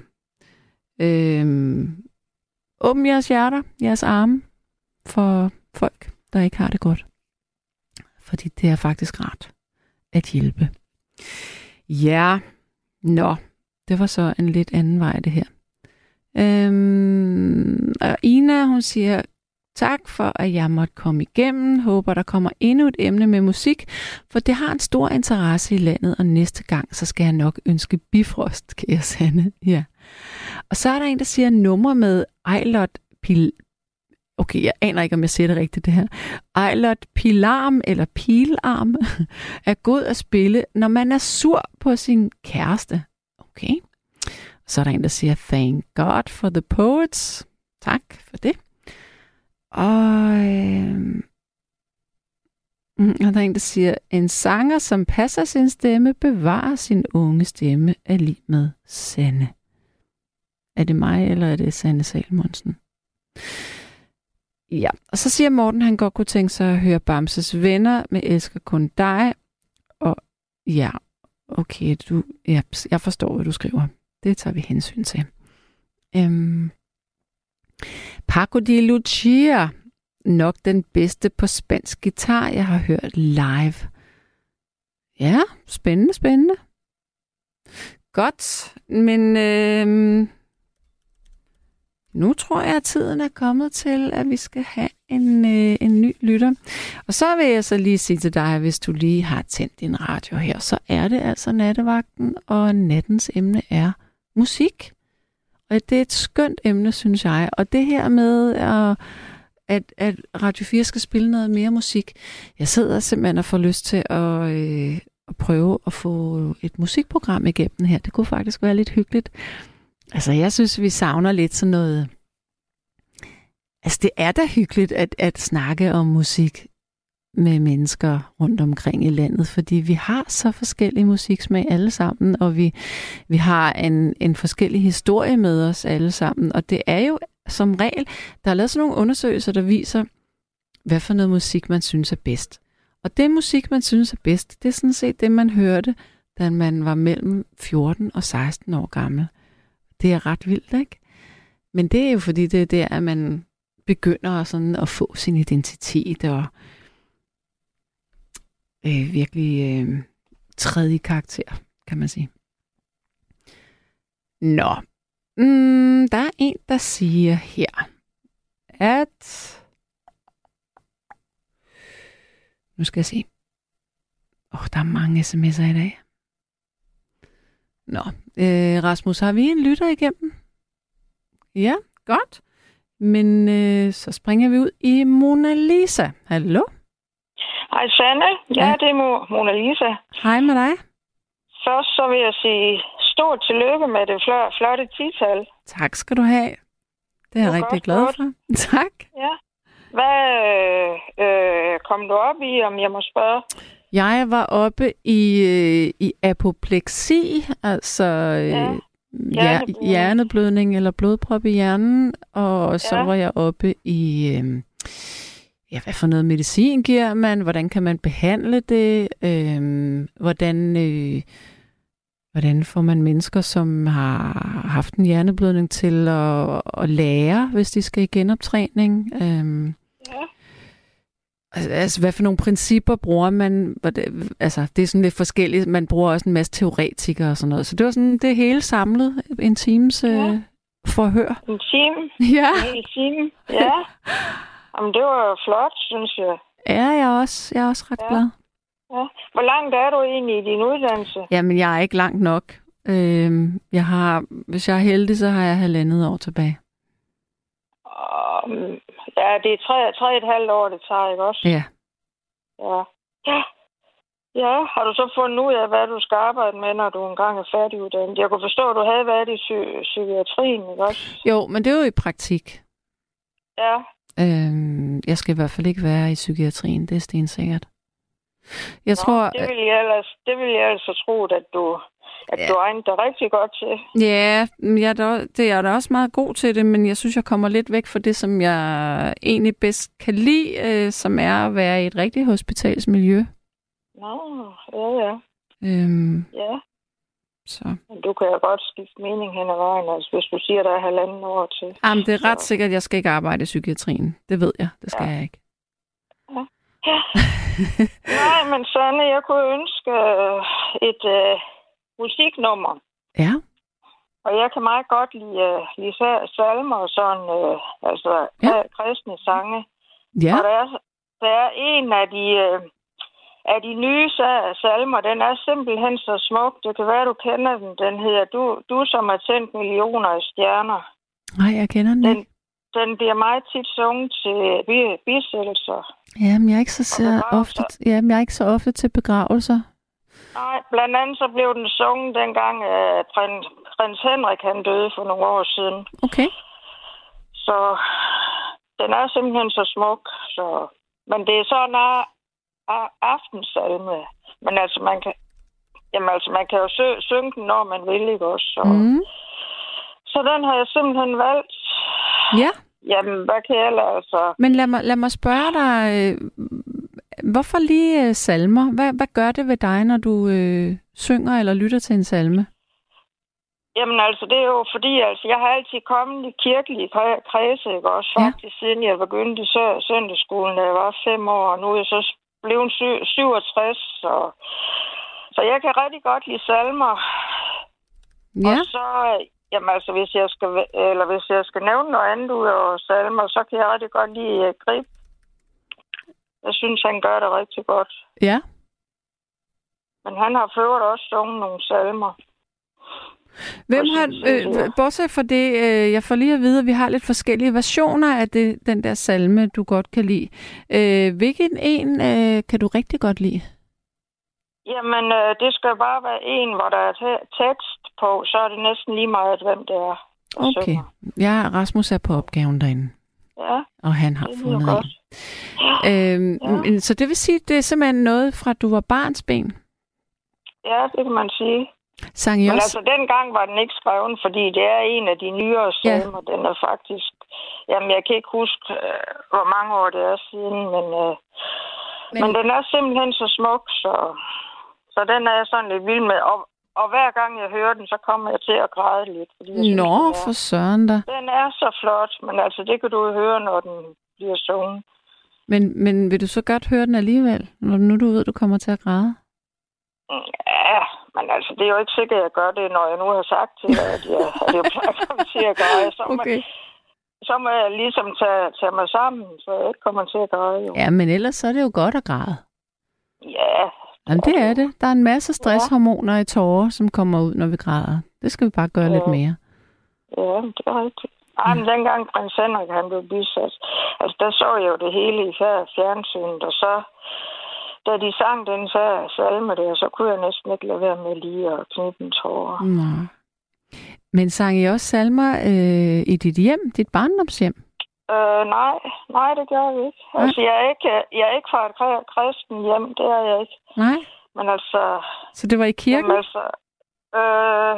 Speaker 2: øhm, åbn jeres hjerter, jeres arme for folk, der ikke har det godt. Fordi det er faktisk rart at hjælpe. Ja, nå, det var så en lidt anden vej det her. Øhm, og Ina, hun siger, tak for, at jeg måtte komme igennem. Håber, der kommer endnu et emne med musik, for det har en stor interesse i landet, og næste gang, så skal jeg nok ønske bifrost, kære Sande. Ja. Og så er der en, der siger nummer med Eilert Pil... Okay, jeg aner ikke, om jeg siger det rigtigt, det her. Eilert Pilarm eller Pilarm [LAUGHS] er god at spille, når man er sur på sin kæreste. Okay. Så er der en, der siger, thank God for the poets. Tak for det. Og, øh, og der er en, der siger, en sanger, som passer sin stemme, bevarer sin unge stemme, er lige med Sande. Er det mig, eller er det Sande Salmonsen? Ja, og så siger Morten, han godt kunne tænke sig at høre Bamses venner med Elsker kun dig. Og ja, okay, du, ja, jeg forstår, hvad du skriver. Det tager vi hensyn til. Øhm, Paco de Lucia, nok den bedste på spansk guitar, jeg har hørt live. Ja, spændende, spændende. Godt, men øhm, nu tror jeg, at tiden er kommet til, at vi skal have en, øh, en ny lytter. Og så vil jeg så lige sige til dig, hvis du lige har tændt din radio her, så er det altså nattevagten, og nattens emne er musik. Og det er et skønt emne, synes jeg. Og det her med, at, at, at Radio 4 skal spille noget mere musik, jeg sidder simpelthen og får lyst til at, øh, at prøve at få et musikprogram igennem her. Det kunne faktisk være lidt hyggeligt. Altså, jeg synes, vi savner lidt sådan noget... Altså, det er da hyggeligt at, at snakke om musik med mennesker rundt omkring i landet, fordi vi har så forskellige musiksmag alle sammen, og vi, vi har en, en forskellig historie med os alle sammen. Og det er jo som regel, der er lavet sådan nogle undersøgelser, der viser, hvad for noget musik man synes er bedst. Og det musik, man synes er bedst, det er sådan set det, man hørte, da man var mellem 14 og 16 år gammel. Det er ret vildt, ikke? Men det er jo fordi, det er der, at man begynder sådan at få sin identitet og øh, virkelig øh, tredje karakter, kan man sige. Nå, mm, der er en, der siger her, at... Nu skal jeg se. Åh, oh, der er mange sms'er i dag. Nå, øh, Rasmus, har vi en lytter igennem? Ja, godt. Men øh, så springer vi ud i Mona Lisa. Hallo?
Speaker 5: Hej Sanne, ja, ja. det er Mona Lisa.
Speaker 2: Hej med dig.
Speaker 5: Først så vil jeg sige stort tillykke med det flotte tital.
Speaker 2: Tak skal du have. Det er jeg rigtig glad for. [LAUGHS] tak.
Speaker 5: Ja. Hvad øh, kom du op i, om jeg må spørge?
Speaker 2: Jeg var oppe i, øh, i apopleksi, altså øh, ja. hjerneblødning. hjerneblødning eller blodprop i hjernen, og så ja. var jeg oppe i... Øh, ja, hvad for noget medicin giver man? Hvordan kan man behandle det? Øh, hvordan, øh, hvordan får man mennesker, som har haft en hjerneblødning til at, at lære, hvis de skal i genoptræning? Øh,
Speaker 5: Ja.
Speaker 2: Altså, altså, hvad for nogle principper bruger man? Altså, det er sådan lidt forskelligt. Man bruger også en masse teoretikere og sådan noget. Så det var sådan det hele samlet. En times øh,
Speaker 5: Ja.
Speaker 2: forhør.
Speaker 5: En time.
Speaker 2: Ja,
Speaker 5: En hel time. Ja. Jamen, det var flot, synes jeg.
Speaker 2: ja jeg er også, jeg er også ret
Speaker 5: Ja.
Speaker 2: glad.
Speaker 5: Ja. Hvor langt er du egentlig i din uddannelse?
Speaker 2: Jamen, jeg er ikke langt nok. Øhm, jeg har, hvis jeg er heldig, så har jeg halvandet år tilbage.
Speaker 5: Um, ja, det er tre, tre et halvt år, det tager, ikke også?
Speaker 2: Ja.
Speaker 5: Ja. Ja. Ja, har du så fundet ud af, hvad du skal arbejde med, når du engang er færdiguddannet? Jeg kunne forstå, at du havde været i psy- psykiatrien, ikke også?
Speaker 2: Jo, men det er jo i praktik.
Speaker 5: Ja.
Speaker 2: Øhm, jeg skal i hvert fald ikke være i psykiatrien, det er stensikkert. Jeg
Speaker 5: Nå,
Speaker 2: tror,
Speaker 5: det vil jeg ellers, det vil jeg altså tro, at du, at
Speaker 2: Ja.
Speaker 5: du egner dig rigtig godt til.
Speaker 2: Ja, jeg er da, det jeg er da også meget god til det, men jeg synes, jeg kommer lidt væk fra det, som jeg egentlig bedst kan lide, øh, som er at være i et rigtigt hospitalsmiljø.
Speaker 5: Nå, ja, ja.
Speaker 2: Øhm,
Speaker 5: Ja,
Speaker 2: så.
Speaker 5: men du kan jo godt skifte mening hen ad vejen, altså hvis du siger, der er halvanden år til.
Speaker 2: Jamen, det er ret
Speaker 5: Så-
Speaker 2: sikkert, at jeg skal ikke arbejde i psykiatrien. Det ved jeg, det skal
Speaker 5: Ja.
Speaker 2: ja. jeg ikke.
Speaker 5: Ja. [LAUGHS] Nej, men Sanne, jeg kunne ønske øh, et øh, musiknummer.
Speaker 2: Ja,
Speaker 5: Og jeg kan meget godt lide, øh, lide sa- salmer og sådan, øh, altså
Speaker 2: Ja.
Speaker 5: kristne sange.
Speaker 2: ja.
Speaker 5: Og der er, der er en af de, øh, af de nye sa- salmer, den er simpelthen så smuk. Det kan være, du kender den. Den hedder Du, du som har tændt millioner af stjerner.
Speaker 2: Nej, jeg kender den
Speaker 5: Den,
Speaker 2: ikke.
Speaker 5: den bliver meget tit sunget til bi- bisættelser.
Speaker 2: Jamen, jeg er ikke så, så ofte, jamen, jeg er ikke så ofte til begravelser.
Speaker 5: Nej, blandt andet så blev den sunget dengang, at prins, prins Henrik han døde for nogle år siden.
Speaker 2: Okay.
Speaker 5: Så den er simpelthen så smuk. Så... Men det er sådan en aftensalme. Men altså, man kan, jamen, altså, man kan jo sø- synge den, når man vil, ikke også? Så, mm. Så den har jeg simpelthen valgt.
Speaker 2: Ja,
Speaker 5: Jamen, hvad kan jeg? Altså,
Speaker 2: men lad mig, lad mig spørge dig, øh, hvorfor lige øh, salmer? Hvad, hvad gør det ved dig, når du øh, synger eller lytter til en salme?
Speaker 5: Jamen altså, det er jo fordi, altså, jeg har altid kommet i kirkelige kre- kredse, ikke også?
Speaker 2: Ja.
Speaker 5: Faktisk siden jeg begyndte i sø- søndagsskolen, da jeg var fem år, og nu er jeg så blevet sy- 67, så... Så jeg kan rigtig godt lide salmer.
Speaker 2: Ja,
Speaker 5: Og så, jamen altså, hvis jeg skal, eller hvis jeg skal nævne noget andet ud over salmer, så kan jeg rigtig godt lide uh, Grib. Jeg synes, han gør det rigtig godt.
Speaker 2: ja.
Speaker 5: Men han har for øvrigt også sunget nogle salmer.
Speaker 2: Hvem har, øh, bortset fra det, øh, jeg får lige at vide, at vi har lidt forskellige versioner af det, den der salme, du godt kan lide. Øh, hvilken en øh, kan du rigtig godt lide?
Speaker 5: Jamen, øh, det skal bare være en, hvor der er te- tekst på, så er det næsten lige meget, hvem det er.
Speaker 2: Okay. Ja, Rasmus er på opgaven derinde,
Speaker 5: Ja,
Speaker 2: og han har
Speaker 5: det
Speaker 2: fundet
Speaker 5: godt.
Speaker 2: en. Øhm,
Speaker 5: Ja.
Speaker 2: men- Så det vil sige, det er simpelthen noget fra, du var barnsben?
Speaker 5: Ja, det kan man sige.
Speaker 2: Sang I
Speaker 5: Men
Speaker 2: også?
Speaker 5: altså, dengang var den ikke skrevet, fordi det er en af de nyere salmer. Den er faktisk... Jamen, jeg kan ikke huske, øh, hvor mange år det er siden, men, øh, men... men den er simpelthen så smuk, så, så den er jeg sådan lidt vild med. Og, og hver gang jeg hører den, så kommer jeg til at græde lidt. Fordi jeg synes,
Speaker 2: Nå,
Speaker 5: er,
Speaker 2: for søren da.
Speaker 5: den er så flot, men altså, det kan du jo høre, når den bliver sunget.
Speaker 2: Men, men vil du så godt høre den alligevel, når nu du ved, du kommer til at græde?
Speaker 5: Ja, men altså, det er jo ikke sikkert, at jeg gør det, når jeg nu har sagt til dig, at jeg, at jeg plejer at komme til at græde. Så, må,
Speaker 2: Okay.
Speaker 5: så må jeg ligesom tage, tage mig sammen, så jeg ikke kommer til at græde. Jo.
Speaker 2: Ja, men ellers så er det jo godt at græde.
Speaker 5: Ja,
Speaker 2: Jamen, det er det. Der er en masse stresshormoner i tårer, som kommer ud, når vi græder. Det skal vi bare gøre
Speaker 5: Ja.
Speaker 2: lidt mere.
Speaker 5: ja, det er rigtigt. Ej, men dengang prins Henrik, han blev bisat, altså der så jeg jo det hele i fjer- fjernsynet, og så, da de sang den så salme der, så kunne jeg næsten ikke lade være med lige at knibe en tårer.
Speaker 2: Nå. Men sang I også salmer øh, i dit hjem, dit barndomshjem?
Speaker 5: Øh, nej, nej, det gør vi ikke.
Speaker 2: Nej.
Speaker 5: Altså, jeg er ikke, jeg er ikke fra et kri- kristen hjem, det er jeg ikke.
Speaker 2: Nej.
Speaker 5: Men altså,
Speaker 2: Så det var i kirken?
Speaker 5: Jamen altså, øh,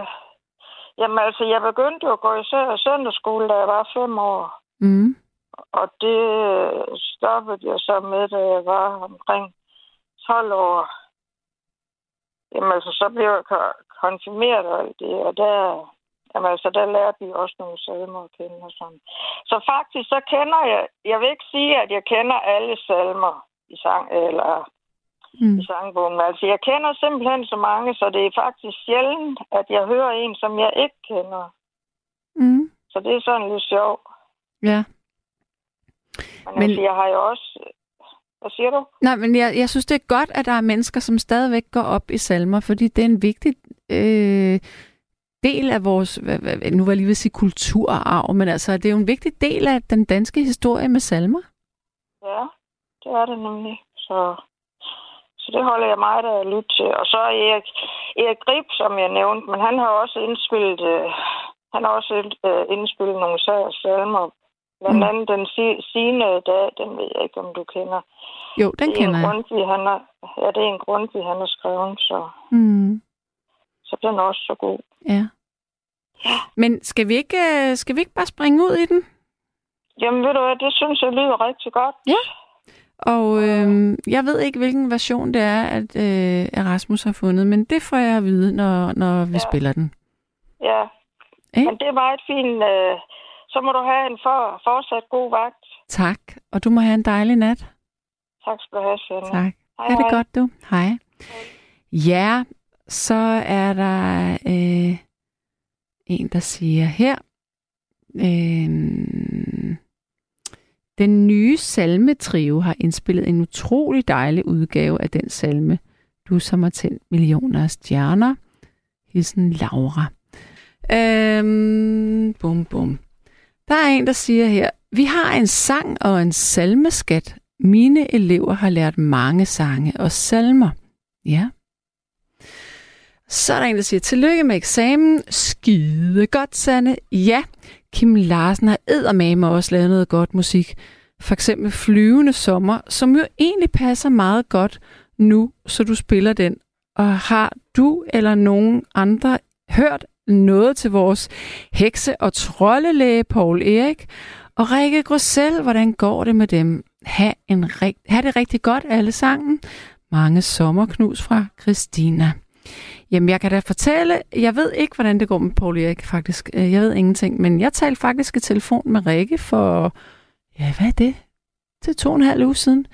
Speaker 5: jamen altså, jeg begyndte jo at gå i sø- søndagsskole, da jeg var fem år.
Speaker 2: Mm.
Speaker 5: Og det stoppede jeg så med, da jeg var omkring 12 år. Jamen altså, så blev jeg konfirmeret og alt det, og der, jamen, altså, der lærte vi også nogle salmer at kende og sådan. Så faktisk, så kender jeg, jeg vil ikke sige, at jeg kender alle salmer i sang, eller mm. i sangbogen. Altså, jeg kender simpelthen så mange, så det er faktisk sjældent, at jeg hører en, som jeg ikke kender. Mm. Så det er sådan lidt sjovt.
Speaker 2: Ja.
Speaker 5: Men, men altså, jeg har jo også hvad siger du?
Speaker 2: Nej, men jeg, jeg synes, det er godt, at der er mennesker, som stadigvæk går op i salmer, fordi det er en vigtig øh, del af vores, nu var jeg lige ved at sige kulturarv, men altså, det er jo en vigtig del af den danske historie med salmer.
Speaker 5: Ja, det er det nemlig. Så, så det holder jeg meget af at lytte til. Og så er Erik, Erik Grib, som jeg nævnte, men han har også indspillet, øh, han har også øh, indspillet nogle salmer Blandt mm. andet den sine dag, den ved jeg ikke, om du kender.
Speaker 2: Jo, den kender jeg.
Speaker 5: Grundtvig, han har, ja, det er en Grundtvig, han har skrevet, så,
Speaker 2: mm.
Speaker 5: Så den er også så god.
Speaker 2: Ja. ja. Men skal vi, ikke, øh, skal vi ikke bare springe ud i den?
Speaker 5: Jamen ved du hvad, det synes jeg lyder rigtig godt.
Speaker 2: Ja. Og øh, jeg ved ikke, hvilken version det er, at øh, Erasmus har fundet, men det får jeg at vide, når, når vi ja. spiller den.
Speaker 5: Ja, eh? men det er meget fint. Øh, så må du have en for, fortsat god vagt.
Speaker 2: Tak, og du må have en dejlig nat.
Speaker 5: Tak skal du have, Sjældent.
Speaker 2: Tak. Hej, ha' det hej. godt, du. Hej. hej. Ja, så er der øh, en, der siger her, øh, den nye salmetrio har indspillet en utrolig dejlig udgave af den salme, du som har tændt millioner af stjerner. Hilsen Laura. Øhm, bum, bum. Der er en, der siger her, vi har en sang og en salmeskat. Mine elever har lært mange sange og salmer. Ja. Så er der en, der siger, tillykke med eksamen. Skide godt, Sanne. Ja, Kim Larsen har eddermame også lavet noget godt musik. For eksempel Flyvende Sommer, som jo egentlig passer meget godt nu, så du spiller den. Og har du eller nogen andre hørt noget til vores hekse- og troldelæge Paul Erik og Rikke Grussel, Hvordan går det med dem? Ha, en rigt- ha det rigtig godt alle sammen. Mange sommerknus fra Christina. Jamen, jeg kan da fortælle, jeg ved ikke, hvordan det går med Paul Erik, faktisk. Øh, jeg ved ingenting, men jeg talte faktisk i telefon med Rikke for, ja, hvad er det? Til to og en halv uge siden.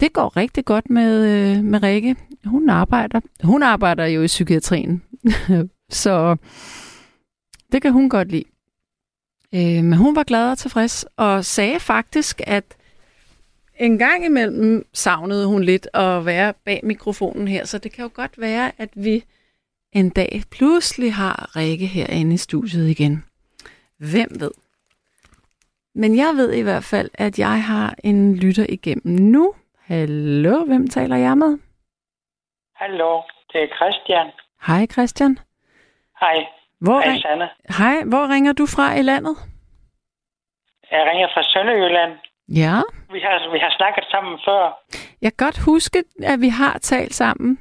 Speaker 2: Det går rigtig godt med, øh, med Rikke. Hun arbejder, hun arbejder jo i psykiatrien, [LAUGHS] så det kan hun godt lide. Øh, men hun var glad og tilfreds, og sagde faktisk, at en gang imellem savnede hun lidt at være bag mikrofonen her, så det kan jo godt være, at vi en dag pludselig har Rikke herinde i studiet igen. Hvem ved? Men jeg ved i hvert fald, at jeg har en lytter igennem nu. Hallo, hvem taler jeg med?
Speaker 6: Hallo, det er Christian.
Speaker 2: Hej Christian.
Speaker 6: Hej.
Speaker 2: Hvor
Speaker 6: Hej, Sanne.
Speaker 2: Hej, hvor ringer du fra i landet?
Speaker 6: Jeg ringer fra Sønderjylland.
Speaker 2: Ja.
Speaker 6: Vi har, vi har snakket sammen før.
Speaker 2: Jeg kan godt huske, at vi har talt sammen.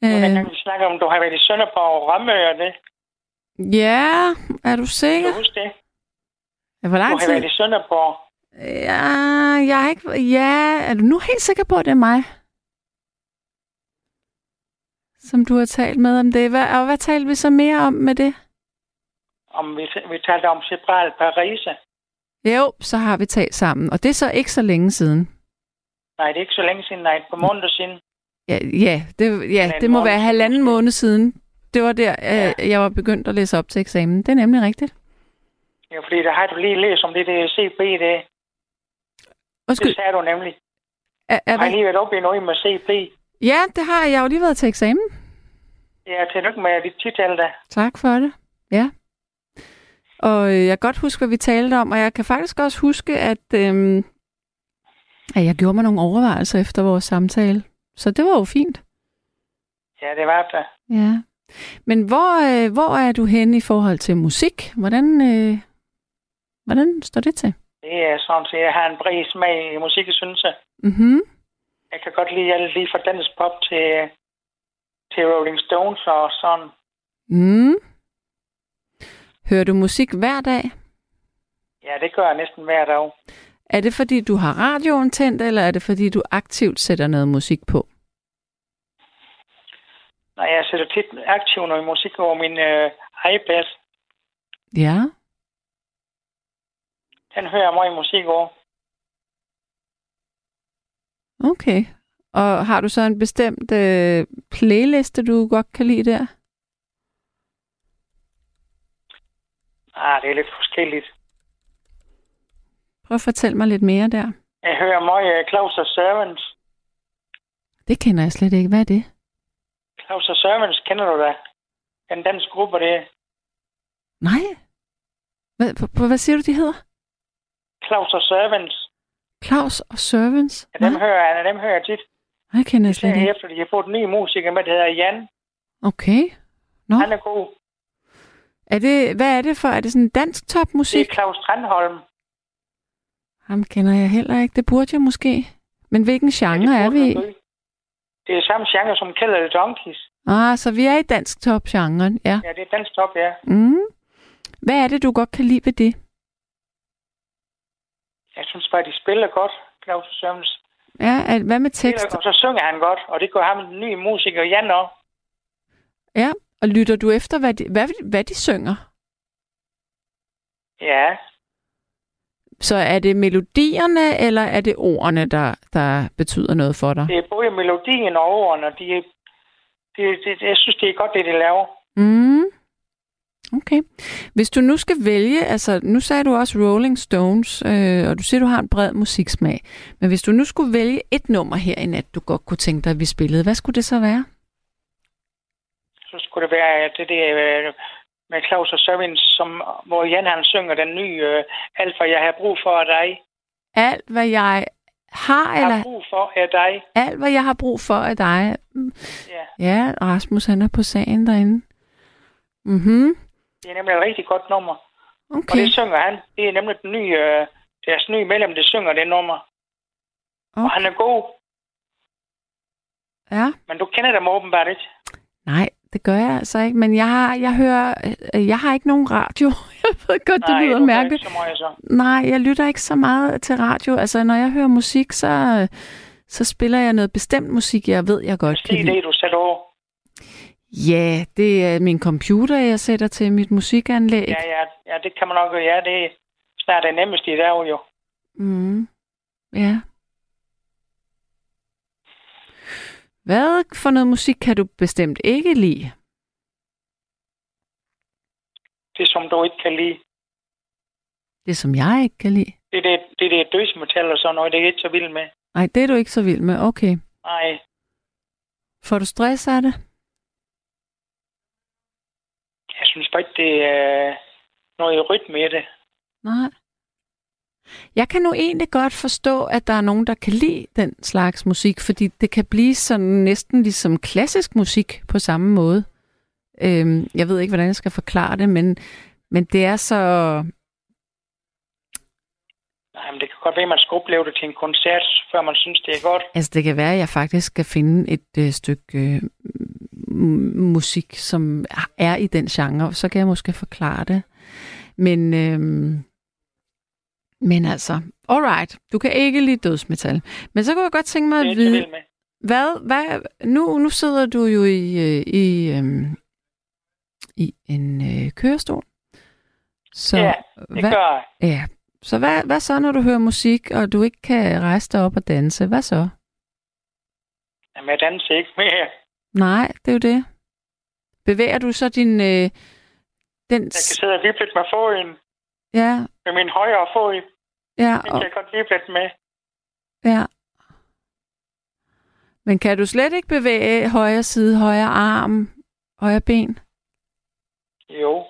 Speaker 6: Hvordan kan vi snakke om, du har været i Sønderborg og Rømø og det?
Speaker 2: Ja, er du sikker?
Speaker 6: Kan du huske det?
Speaker 2: Ja, hvor lang
Speaker 6: du har
Speaker 2: tid?
Speaker 6: været i Sønderborg.
Speaker 2: Ja, jeg er ikke... Ja, er du nu helt sikker på, at det er mig? som du har talt med om det. Hvad, og hvad talte vi så mere om med det?
Speaker 6: Om vi, vi talte om Sebral Parise.
Speaker 2: Jo, så har vi talt sammen. Og det er så ikke så længe siden.
Speaker 6: Nej, det er ikke så længe siden. Nej, på måneder siden.
Speaker 2: Ja, ja det, ja, det må være halvanden måned siden. Det var der, ja. jeg var begyndt at læse op til eksamen. Det er nemlig rigtigt.
Speaker 6: Ja, fordi der har du lige læst om det der CP, det. Undskyld. Det sagde du nemlig.
Speaker 2: Er, er
Speaker 6: har lige været oppe i noget med CP.
Speaker 2: Ja, det har jeg. Jeg jo lige været til eksamen.
Speaker 6: Ja, tillykke med dit tital da.
Speaker 2: Tak for det. Ja. Og øh, jeg kan godt huske, hvad vi talte om, og jeg kan faktisk også huske, at, øhm, at jeg gjorde mig nogle overvejelser efter vores samtale. Så det var jo fint.
Speaker 6: Ja, det var det.
Speaker 2: Ja. Men hvor, øh, hvor er du henne i forhold til musik? Hvordan, øh, hvordan står det til?
Speaker 6: Det er sådan, at jeg har en bred smag i musik, synes jeg.
Speaker 2: Mhm.
Speaker 6: Jeg kan godt lide alt lige fra dansk pop til, til Rolling Stones og sådan.
Speaker 2: Mm. Hører du musik hver dag?
Speaker 6: Ja, det gør jeg næsten hver dag.
Speaker 2: Er det fordi, du har radioen tændt, eller er det fordi, du aktivt sætter noget musik på?
Speaker 6: Nej, jeg sætter tit aktivt noget musik over min øh, iPad.
Speaker 2: Ja.
Speaker 6: Den hører jeg meget musik over.
Speaker 2: Okay. Og har du så en bestemt øh, playliste, du godt kan lide der?
Speaker 6: Ah, det er lidt forskelligt.
Speaker 2: Prøv at fortælle mig lidt mere der.
Speaker 6: Jeg hører meget uh, Claus og Servants.
Speaker 2: Det kender jeg slet ikke. Hvad er det?
Speaker 6: Claus og Servants, kender du da? Den danske gruppe, det er.
Speaker 2: Nej. Hvad, hvad, siger du, de hedder?
Speaker 6: Claus og Servants.
Speaker 2: Claus og Servants?
Speaker 6: Ja, dem, hører, jeg, dem hører jeg tit.
Speaker 2: Jeg kender jeg slet ikke.
Speaker 6: Efter de har fået en ny musiker med, der hedder Jan.
Speaker 2: Okay. Nå.
Speaker 6: Han er god.
Speaker 2: Er det, hvad er det for? Er det sådan dansk topmusik?
Speaker 6: Det er Claus Strandholm.
Speaker 2: Ham kender jeg heller ikke. Det burde jeg måske. Men hvilken genre ja, er vi i?
Speaker 6: Det er samme genre som Kælder the Donkeys.
Speaker 2: Ah, så vi er i dansk top-genren, ja.
Speaker 6: Ja, det er dansk top, ja.
Speaker 2: Mm. Hvad er det, du godt kan lide ved det?
Speaker 6: Jeg synes bare, de spiller godt, Claus Sørens.
Speaker 2: Ja, hvad med tekst?
Speaker 6: Og så synger han godt, og det gør ham den nye musiker, Jan også.
Speaker 2: Ja, og lytter du efter, hvad de, hvad, hvad de synger?
Speaker 6: Ja.
Speaker 2: Så er det melodierne, eller er det ordene, der, der betyder noget for dig?
Speaker 6: Det er både melodien og ordene. De, de, de, jeg synes, det er godt, det de laver.
Speaker 2: Mm. Okay. Hvis du nu skal vælge, altså nu sagde du også Rolling Stones, øh, og du siger, du har en bred musiksmag, men hvis du nu skulle vælge et nummer her i nat, du godt kunne tænke dig, at vi spillede, hvad skulle det så være?
Speaker 6: Så skulle det være det der øh, med Claus og Søvin, som, hvor Jan han synger den nye øh, Alt, hvad jeg har brug for af dig.
Speaker 2: Alt, hvad jeg har,
Speaker 6: eller...
Speaker 2: har
Speaker 6: brug for af dig.
Speaker 2: Alt, hvad jeg har brug for af dig.
Speaker 6: Ja.
Speaker 2: Ja, Rasmus han er på sagen derinde. Mhm.
Speaker 6: Det er nemlig et rigtig godt nummer.
Speaker 2: Okay.
Speaker 6: Og det synger han. Det er nemlig den nye, øh, deres nye medlem, der synger det nummer. Okay. Og han er god.
Speaker 2: Ja.
Speaker 6: Men du kender dem åbenbart ikke.
Speaker 2: Nej, det gør jeg altså ikke. Men jeg har, jeg hører, øh, jeg har ikke nogen radio. [LAUGHS] Jeg ved godt, det lyder mærkeligt.
Speaker 6: så meget, så.
Speaker 2: Nej, jeg lytter ikke så meget til radio. Altså, når jeg hører musik, så, så spiller jeg noget bestemt musik, jeg ved, jeg godt
Speaker 6: kan lide. det, du sætter over.
Speaker 2: Ja, det er min computer, jeg sætter til mit musikanlæg.
Speaker 6: Ja, ja, ja det kan man nok gøre. Ja, det er snart det nemmeste i dag, jo.
Speaker 2: Mm. Ja. Hvad for noget musik kan du bestemt ikke lide?
Speaker 6: Det, som du ikke kan lide.
Speaker 2: Det, som jeg ikke kan lide?
Speaker 6: Det er det, det, det dødsmetal og sådan noget, det er jeg ikke så vild med.
Speaker 2: Nej, det er du ikke så vild med. Okay.
Speaker 6: Nej.
Speaker 2: Får du stress af det?
Speaker 6: Jeg synes bare ikke, det er noget rytme i det.
Speaker 2: Nej. Jeg kan nu egentlig godt forstå, at der er nogen, der kan lide den slags musik, fordi det kan blive sådan næsten ligesom klassisk musik på samme måde. Øhm, jeg ved ikke, hvordan jeg skal forklare det, men, men det er så...
Speaker 6: Nej, men det kan godt være, at man skal opleve det til en koncert, før man synes, det er godt.
Speaker 2: Altså, det kan være, at jeg faktisk skal finde et øh, stykke øh, musik, som er i den genre, så kan jeg måske forklare det. Men, øhm, men altså, alright, du kan ikke lide dødsmetal. Men så kunne jeg godt tænke mig at vide, hvad, hvad, nu, nu sidder du jo i, øh, i, øhm, i en øh, kørestol.
Speaker 6: Så ja, det
Speaker 2: hvad,
Speaker 6: gør jeg.
Speaker 2: Ja, så hvad, hvad så, når du hører musik, og du ikke kan rejse dig op og danse? Hvad så?
Speaker 6: Jamen, jeg danser ikke mere.
Speaker 2: Nej, det er jo det. Bevæger du så din... Øh, den... Jeg
Speaker 6: kan sidde og vippe med foden.
Speaker 2: Ja.
Speaker 6: Med min højre fod.
Speaker 2: Ja.
Speaker 6: Den kan jeg godt vippe lidt med.
Speaker 2: Ja. Men kan du slet ikke bevæge højre side, højre arm, højre ben?
Speaker 6: Jo.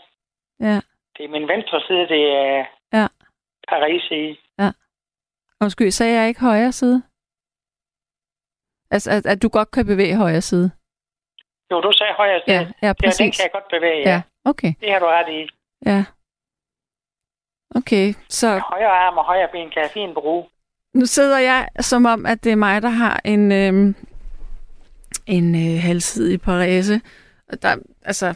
Speaker 2: Ja.
Speaker 6: Det er min venstre side, det er
Speaker 2: ja.
Speaker 6: Paris i.
Speaker 2: Ja. Undskyld, sagde jeg ikke højre side? Altså, at, at du godt kan bevæge højre side?
Speaker 6: Jo, du sagde højre side.
Speaker 2: Ja, ja præcis.
Speaker 6: Ja, den kan jeg godt bevæge, ja.
Speaker 2: ja. okay.
Speaker 6: Det har du ret i.
Speaker 2: Ja. Okay, så...
Speaker 6: Højre arm og højre ben kan jeg fint bruge.
Speaker 2: Nu sidder jeg som om, at det er mig, der har en, øh, en øh, halvsidig parese. Der, altså,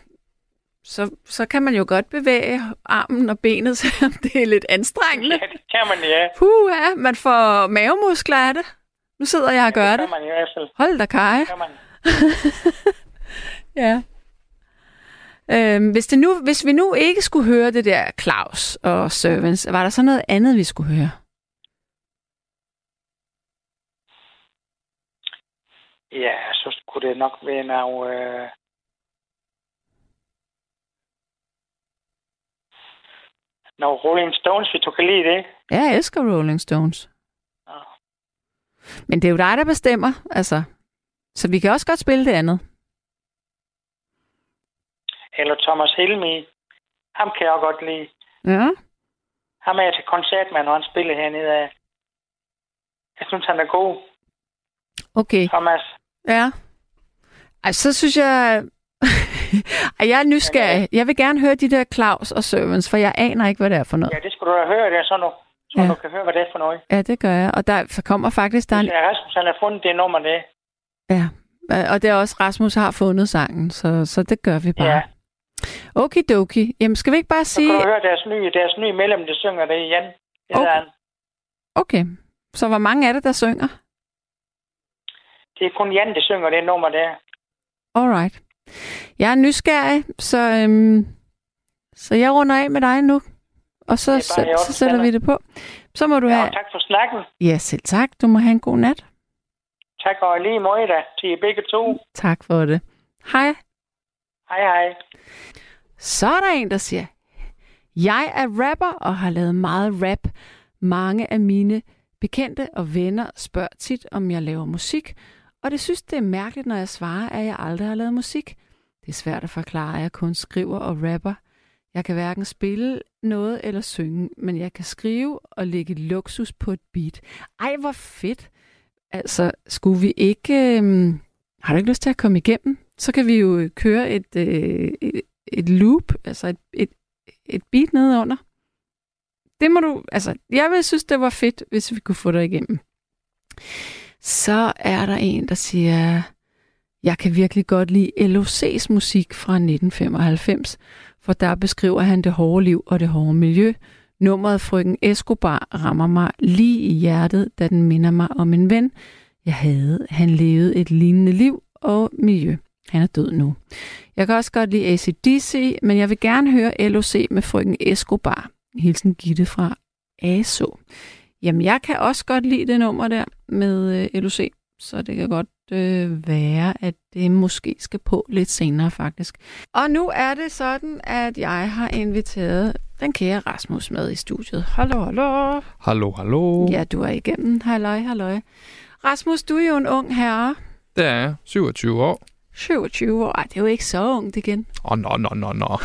Speaker 2: så, så kan man jo godt bevæge armen og benet, [LAUGHS] selvom det er lidt anstrengende. [LAUGHS]
Speaker 6: Ja, det kan man, ja.
Speaker 2: Puh, ja, man får mavemuskler af det. Nu sidder jeg og gør
Speaker 6: det.
Speaker 2: det.
Speaker 6: kan man i hvert fald.
Speaker 2: Hold da kaj.
Speaker 6: Det kan man. [LAUGHS]
Speaker 2: Ja. Øhm, hvis, det nu, hvis vi nu ikke skulle høre det der Claus og Servants, var der så noget andet, vi skulle høre?
Speaker 6: Ja, så skulle det nok være noget... Øh... Noget Rolling Stones, hvis du kan lide det.
Speaker 2: Ja, jeg elsker Rolling Stones.
Speaker 6: Ja.
Speaker 2: Men det er jo dig, der bestemmer, altså. Så vi kan også godt spille det andet.
Speaker 6: Eller Thomas Helmi. Ham kan jeg godt lide.
Speaker 2: Ja.
Speaker 6: Ham er jeg til koncert med, når han spiller hernede af. Jeg synes, han er god,
Speaker 2: Okay.
Speaker 6: Thomas.
Speaker 2: Ja. Ej, så synes jeg... [LAUGHS] Ej, jeg er nysgerrig. Jeg vil gerne høre de der Claus og Servants, for jeg aner ikke, hvad det er for noget.
Speaker 6: Ja, det skulle du da høre, det er så nu. Så
Speaker 2: Ja.
Speaker 6: du kan høre, hvad det er for noget.
Speaker 2: Ja, det gør jeg. Og der kommer faktisk... Der er en...
Speaker 6: Rasmus, han har fundet det nummer, det.
Speaker 2: Ja. Og det er også, Rasmus har fundet sangen, så, så det gør vi bare.
Speaker 6: Ja.
Speaker 2: Okidoki. Jamen, skal vi ikke bare
Speaker 6: Så
Speaker 2: sige...
Speaker 6: kan du høre deres nye, deres nye medlem, der synger det igen. Det
Speaker 2: Okay.
Speaker 6: okay. han.
Speaker 2: Okay. Så hvor mange er det, der synger?
Speaker 6: Det er kun Jan, der synger det nummer der.
Speaker 2: Alright. Jeg er nysgerrig, så, øhm, så jeg runder af med dig nu. Og så, så,
Speaker 6: orden,
Speaker 2: så sætter vi det på. Så må du
Speaker 6: Ja,
Speaker 2: have...
Speaker 6: tak for snakken.
Speaker 2: Ja, selv tak. Du må have en god nat.
Speaker 6: Tak og lige måde da, til begge to.
Speaker 2: Tak for det. Hej.
Speaker 6: Hej hej.
Speaker 2: Så er der en, der siger, jeg er rapper og har lavet meget rap. Mange af mine bekendte og venner spørger tit, om jeg laver musik, og det synes, det er mærkeligt, når jeg svarer, at jeg aldrig har lavet musik. Det er svært at forklare, at jeg kun skriver og rapper. Jeg kan hverken spille noget eller synge, men jeg kan skrive og lægge luksus på et beat. Ej, hvor fedt! Altså, skulle vi ikke... Øh... har du ikke lyst til at komme igennem? Så kan vi jo køre et, øh, et, et loop, altså et, et, et beat nedenunder. Det må du, altså, jeg vil synes, det var fedt, hvis vi kunne få dig igennem. Så er der en, der siger, jeg kan virkelig godt lide LOC's musik fra 1995, for der beskriver han det hårde liv og det hårde miljø. Nummeret Frøken Escobar rammer mig lige i hjertet, da den minder mig om en ven, jeg havde. Han levede et lignende liv og miljø. Han er død nu. Jeg kan også godt lide ACDC, men jeg vil gerne høre LOC med frøken Escobar. Hilsen Gitte fra ASO. Jamen, jeg kan også godt lide det nummer der med øh, LOC, så det kan godt øh, være, at det måske skal på lidt senere faktisk. Og nu er det sådan, at jeg har inviteret den kære Rasmus med i studiet. Hallo, hallo.
Speaker 7: Hallo, hallo.
Speaker 2: Ja, du er igennem. Halløj, halløj. Rasmus, du er jo en ung herre.
Speaker 7: Det er jeg. 27 år.
Speaker 2: 27 år. Ej, det er jo ikke så ungt igen.
Speaker 7: Åh, oh, nå, nå, nå, nå.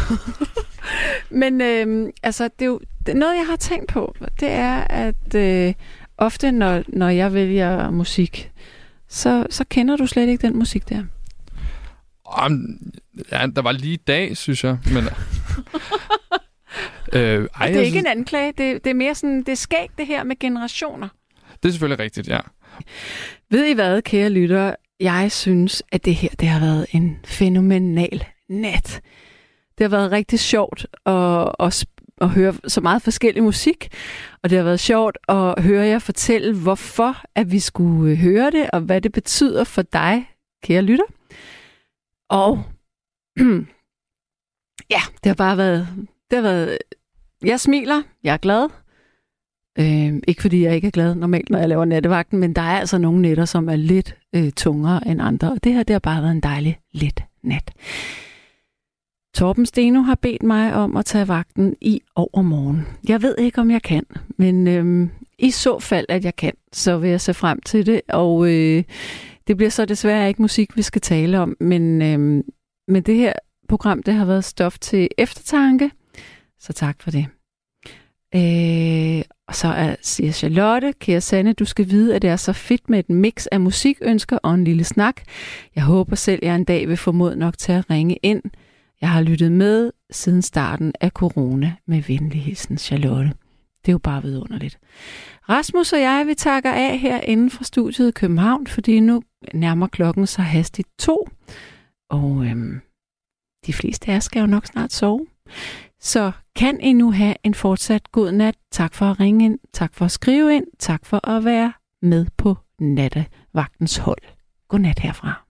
Speaker 7: [LAUGHS]
Speaker 2: Men øhm, altså, det er jo det, noget, jeg har tænkt på. Det er, at øh, ofte, når, når jeg vælger musik, så, så kender du slet ikke den musik der.
Speaker 7: Um, ja, der var lige i dag, synes jeg. Men, [LAUGHS] øh, ej,
Speaker 2: det er ikke en anklage. Det, det er mere sådan, det er skægt det her med generationer.
Speaker 7: Det er selvfølgelig rigtigt, ja.
Speaker 2: Ved I hvad, kære lyttere? Jeg synes, at det her det har været en fænomenal nat. Det har været rigtig sjovt at, at, at høre så meget forskellig musik, og det har været sjovt at høre jer fortælle, hvorfor at vi skulle øh, høre det, og hvad det betyder for dig, kære lytter. Og [CLEARS THROAT] ja, det har bare været, det har været, jeg smiler, jeg er glad, Øh, ikke fordi jeg ikke er glad normalt, når jeg laver nattevagten, men der er altså nogle nætter, som er lidt øh, tungere end andre, og det her det har bare været en dejlig let nat. Torben Steno har bedt mig om at tage vagten i overmorgen. Jeg ved ikke, om jeg kan, men øh, i så fald, at jeg kan, så vil jeg se frem til det, og øh, det bliver så desværre ikke musik, vi skal tale om, men, øh, men det her program, det har været stof til eftertanke, så tak for det. Øh, og så er, siger Charlotte, kære Sanne, du skal vide, at det er så fedt med et mix af musikønsker og en lille snak. Jeg håber selv, jeg en dag vil få mod nok til at ringe ind. Jeg har lyttet med siden starten af corona med venlig hilsen, Charlotte. Det er jo bare vidunderligt. Rasmus og jeg, vi takker af her inden fra studiet i København, fordi nu nærmer klokken så hastigt to. Og øhm, de fleste af jer skal jo nok snart sove. Så kan I nu have en fortsat god nat. Tak for at ringe ind. Tak for at skrive ind. Tak for at være med på nattevagtens hold. God nat herfra.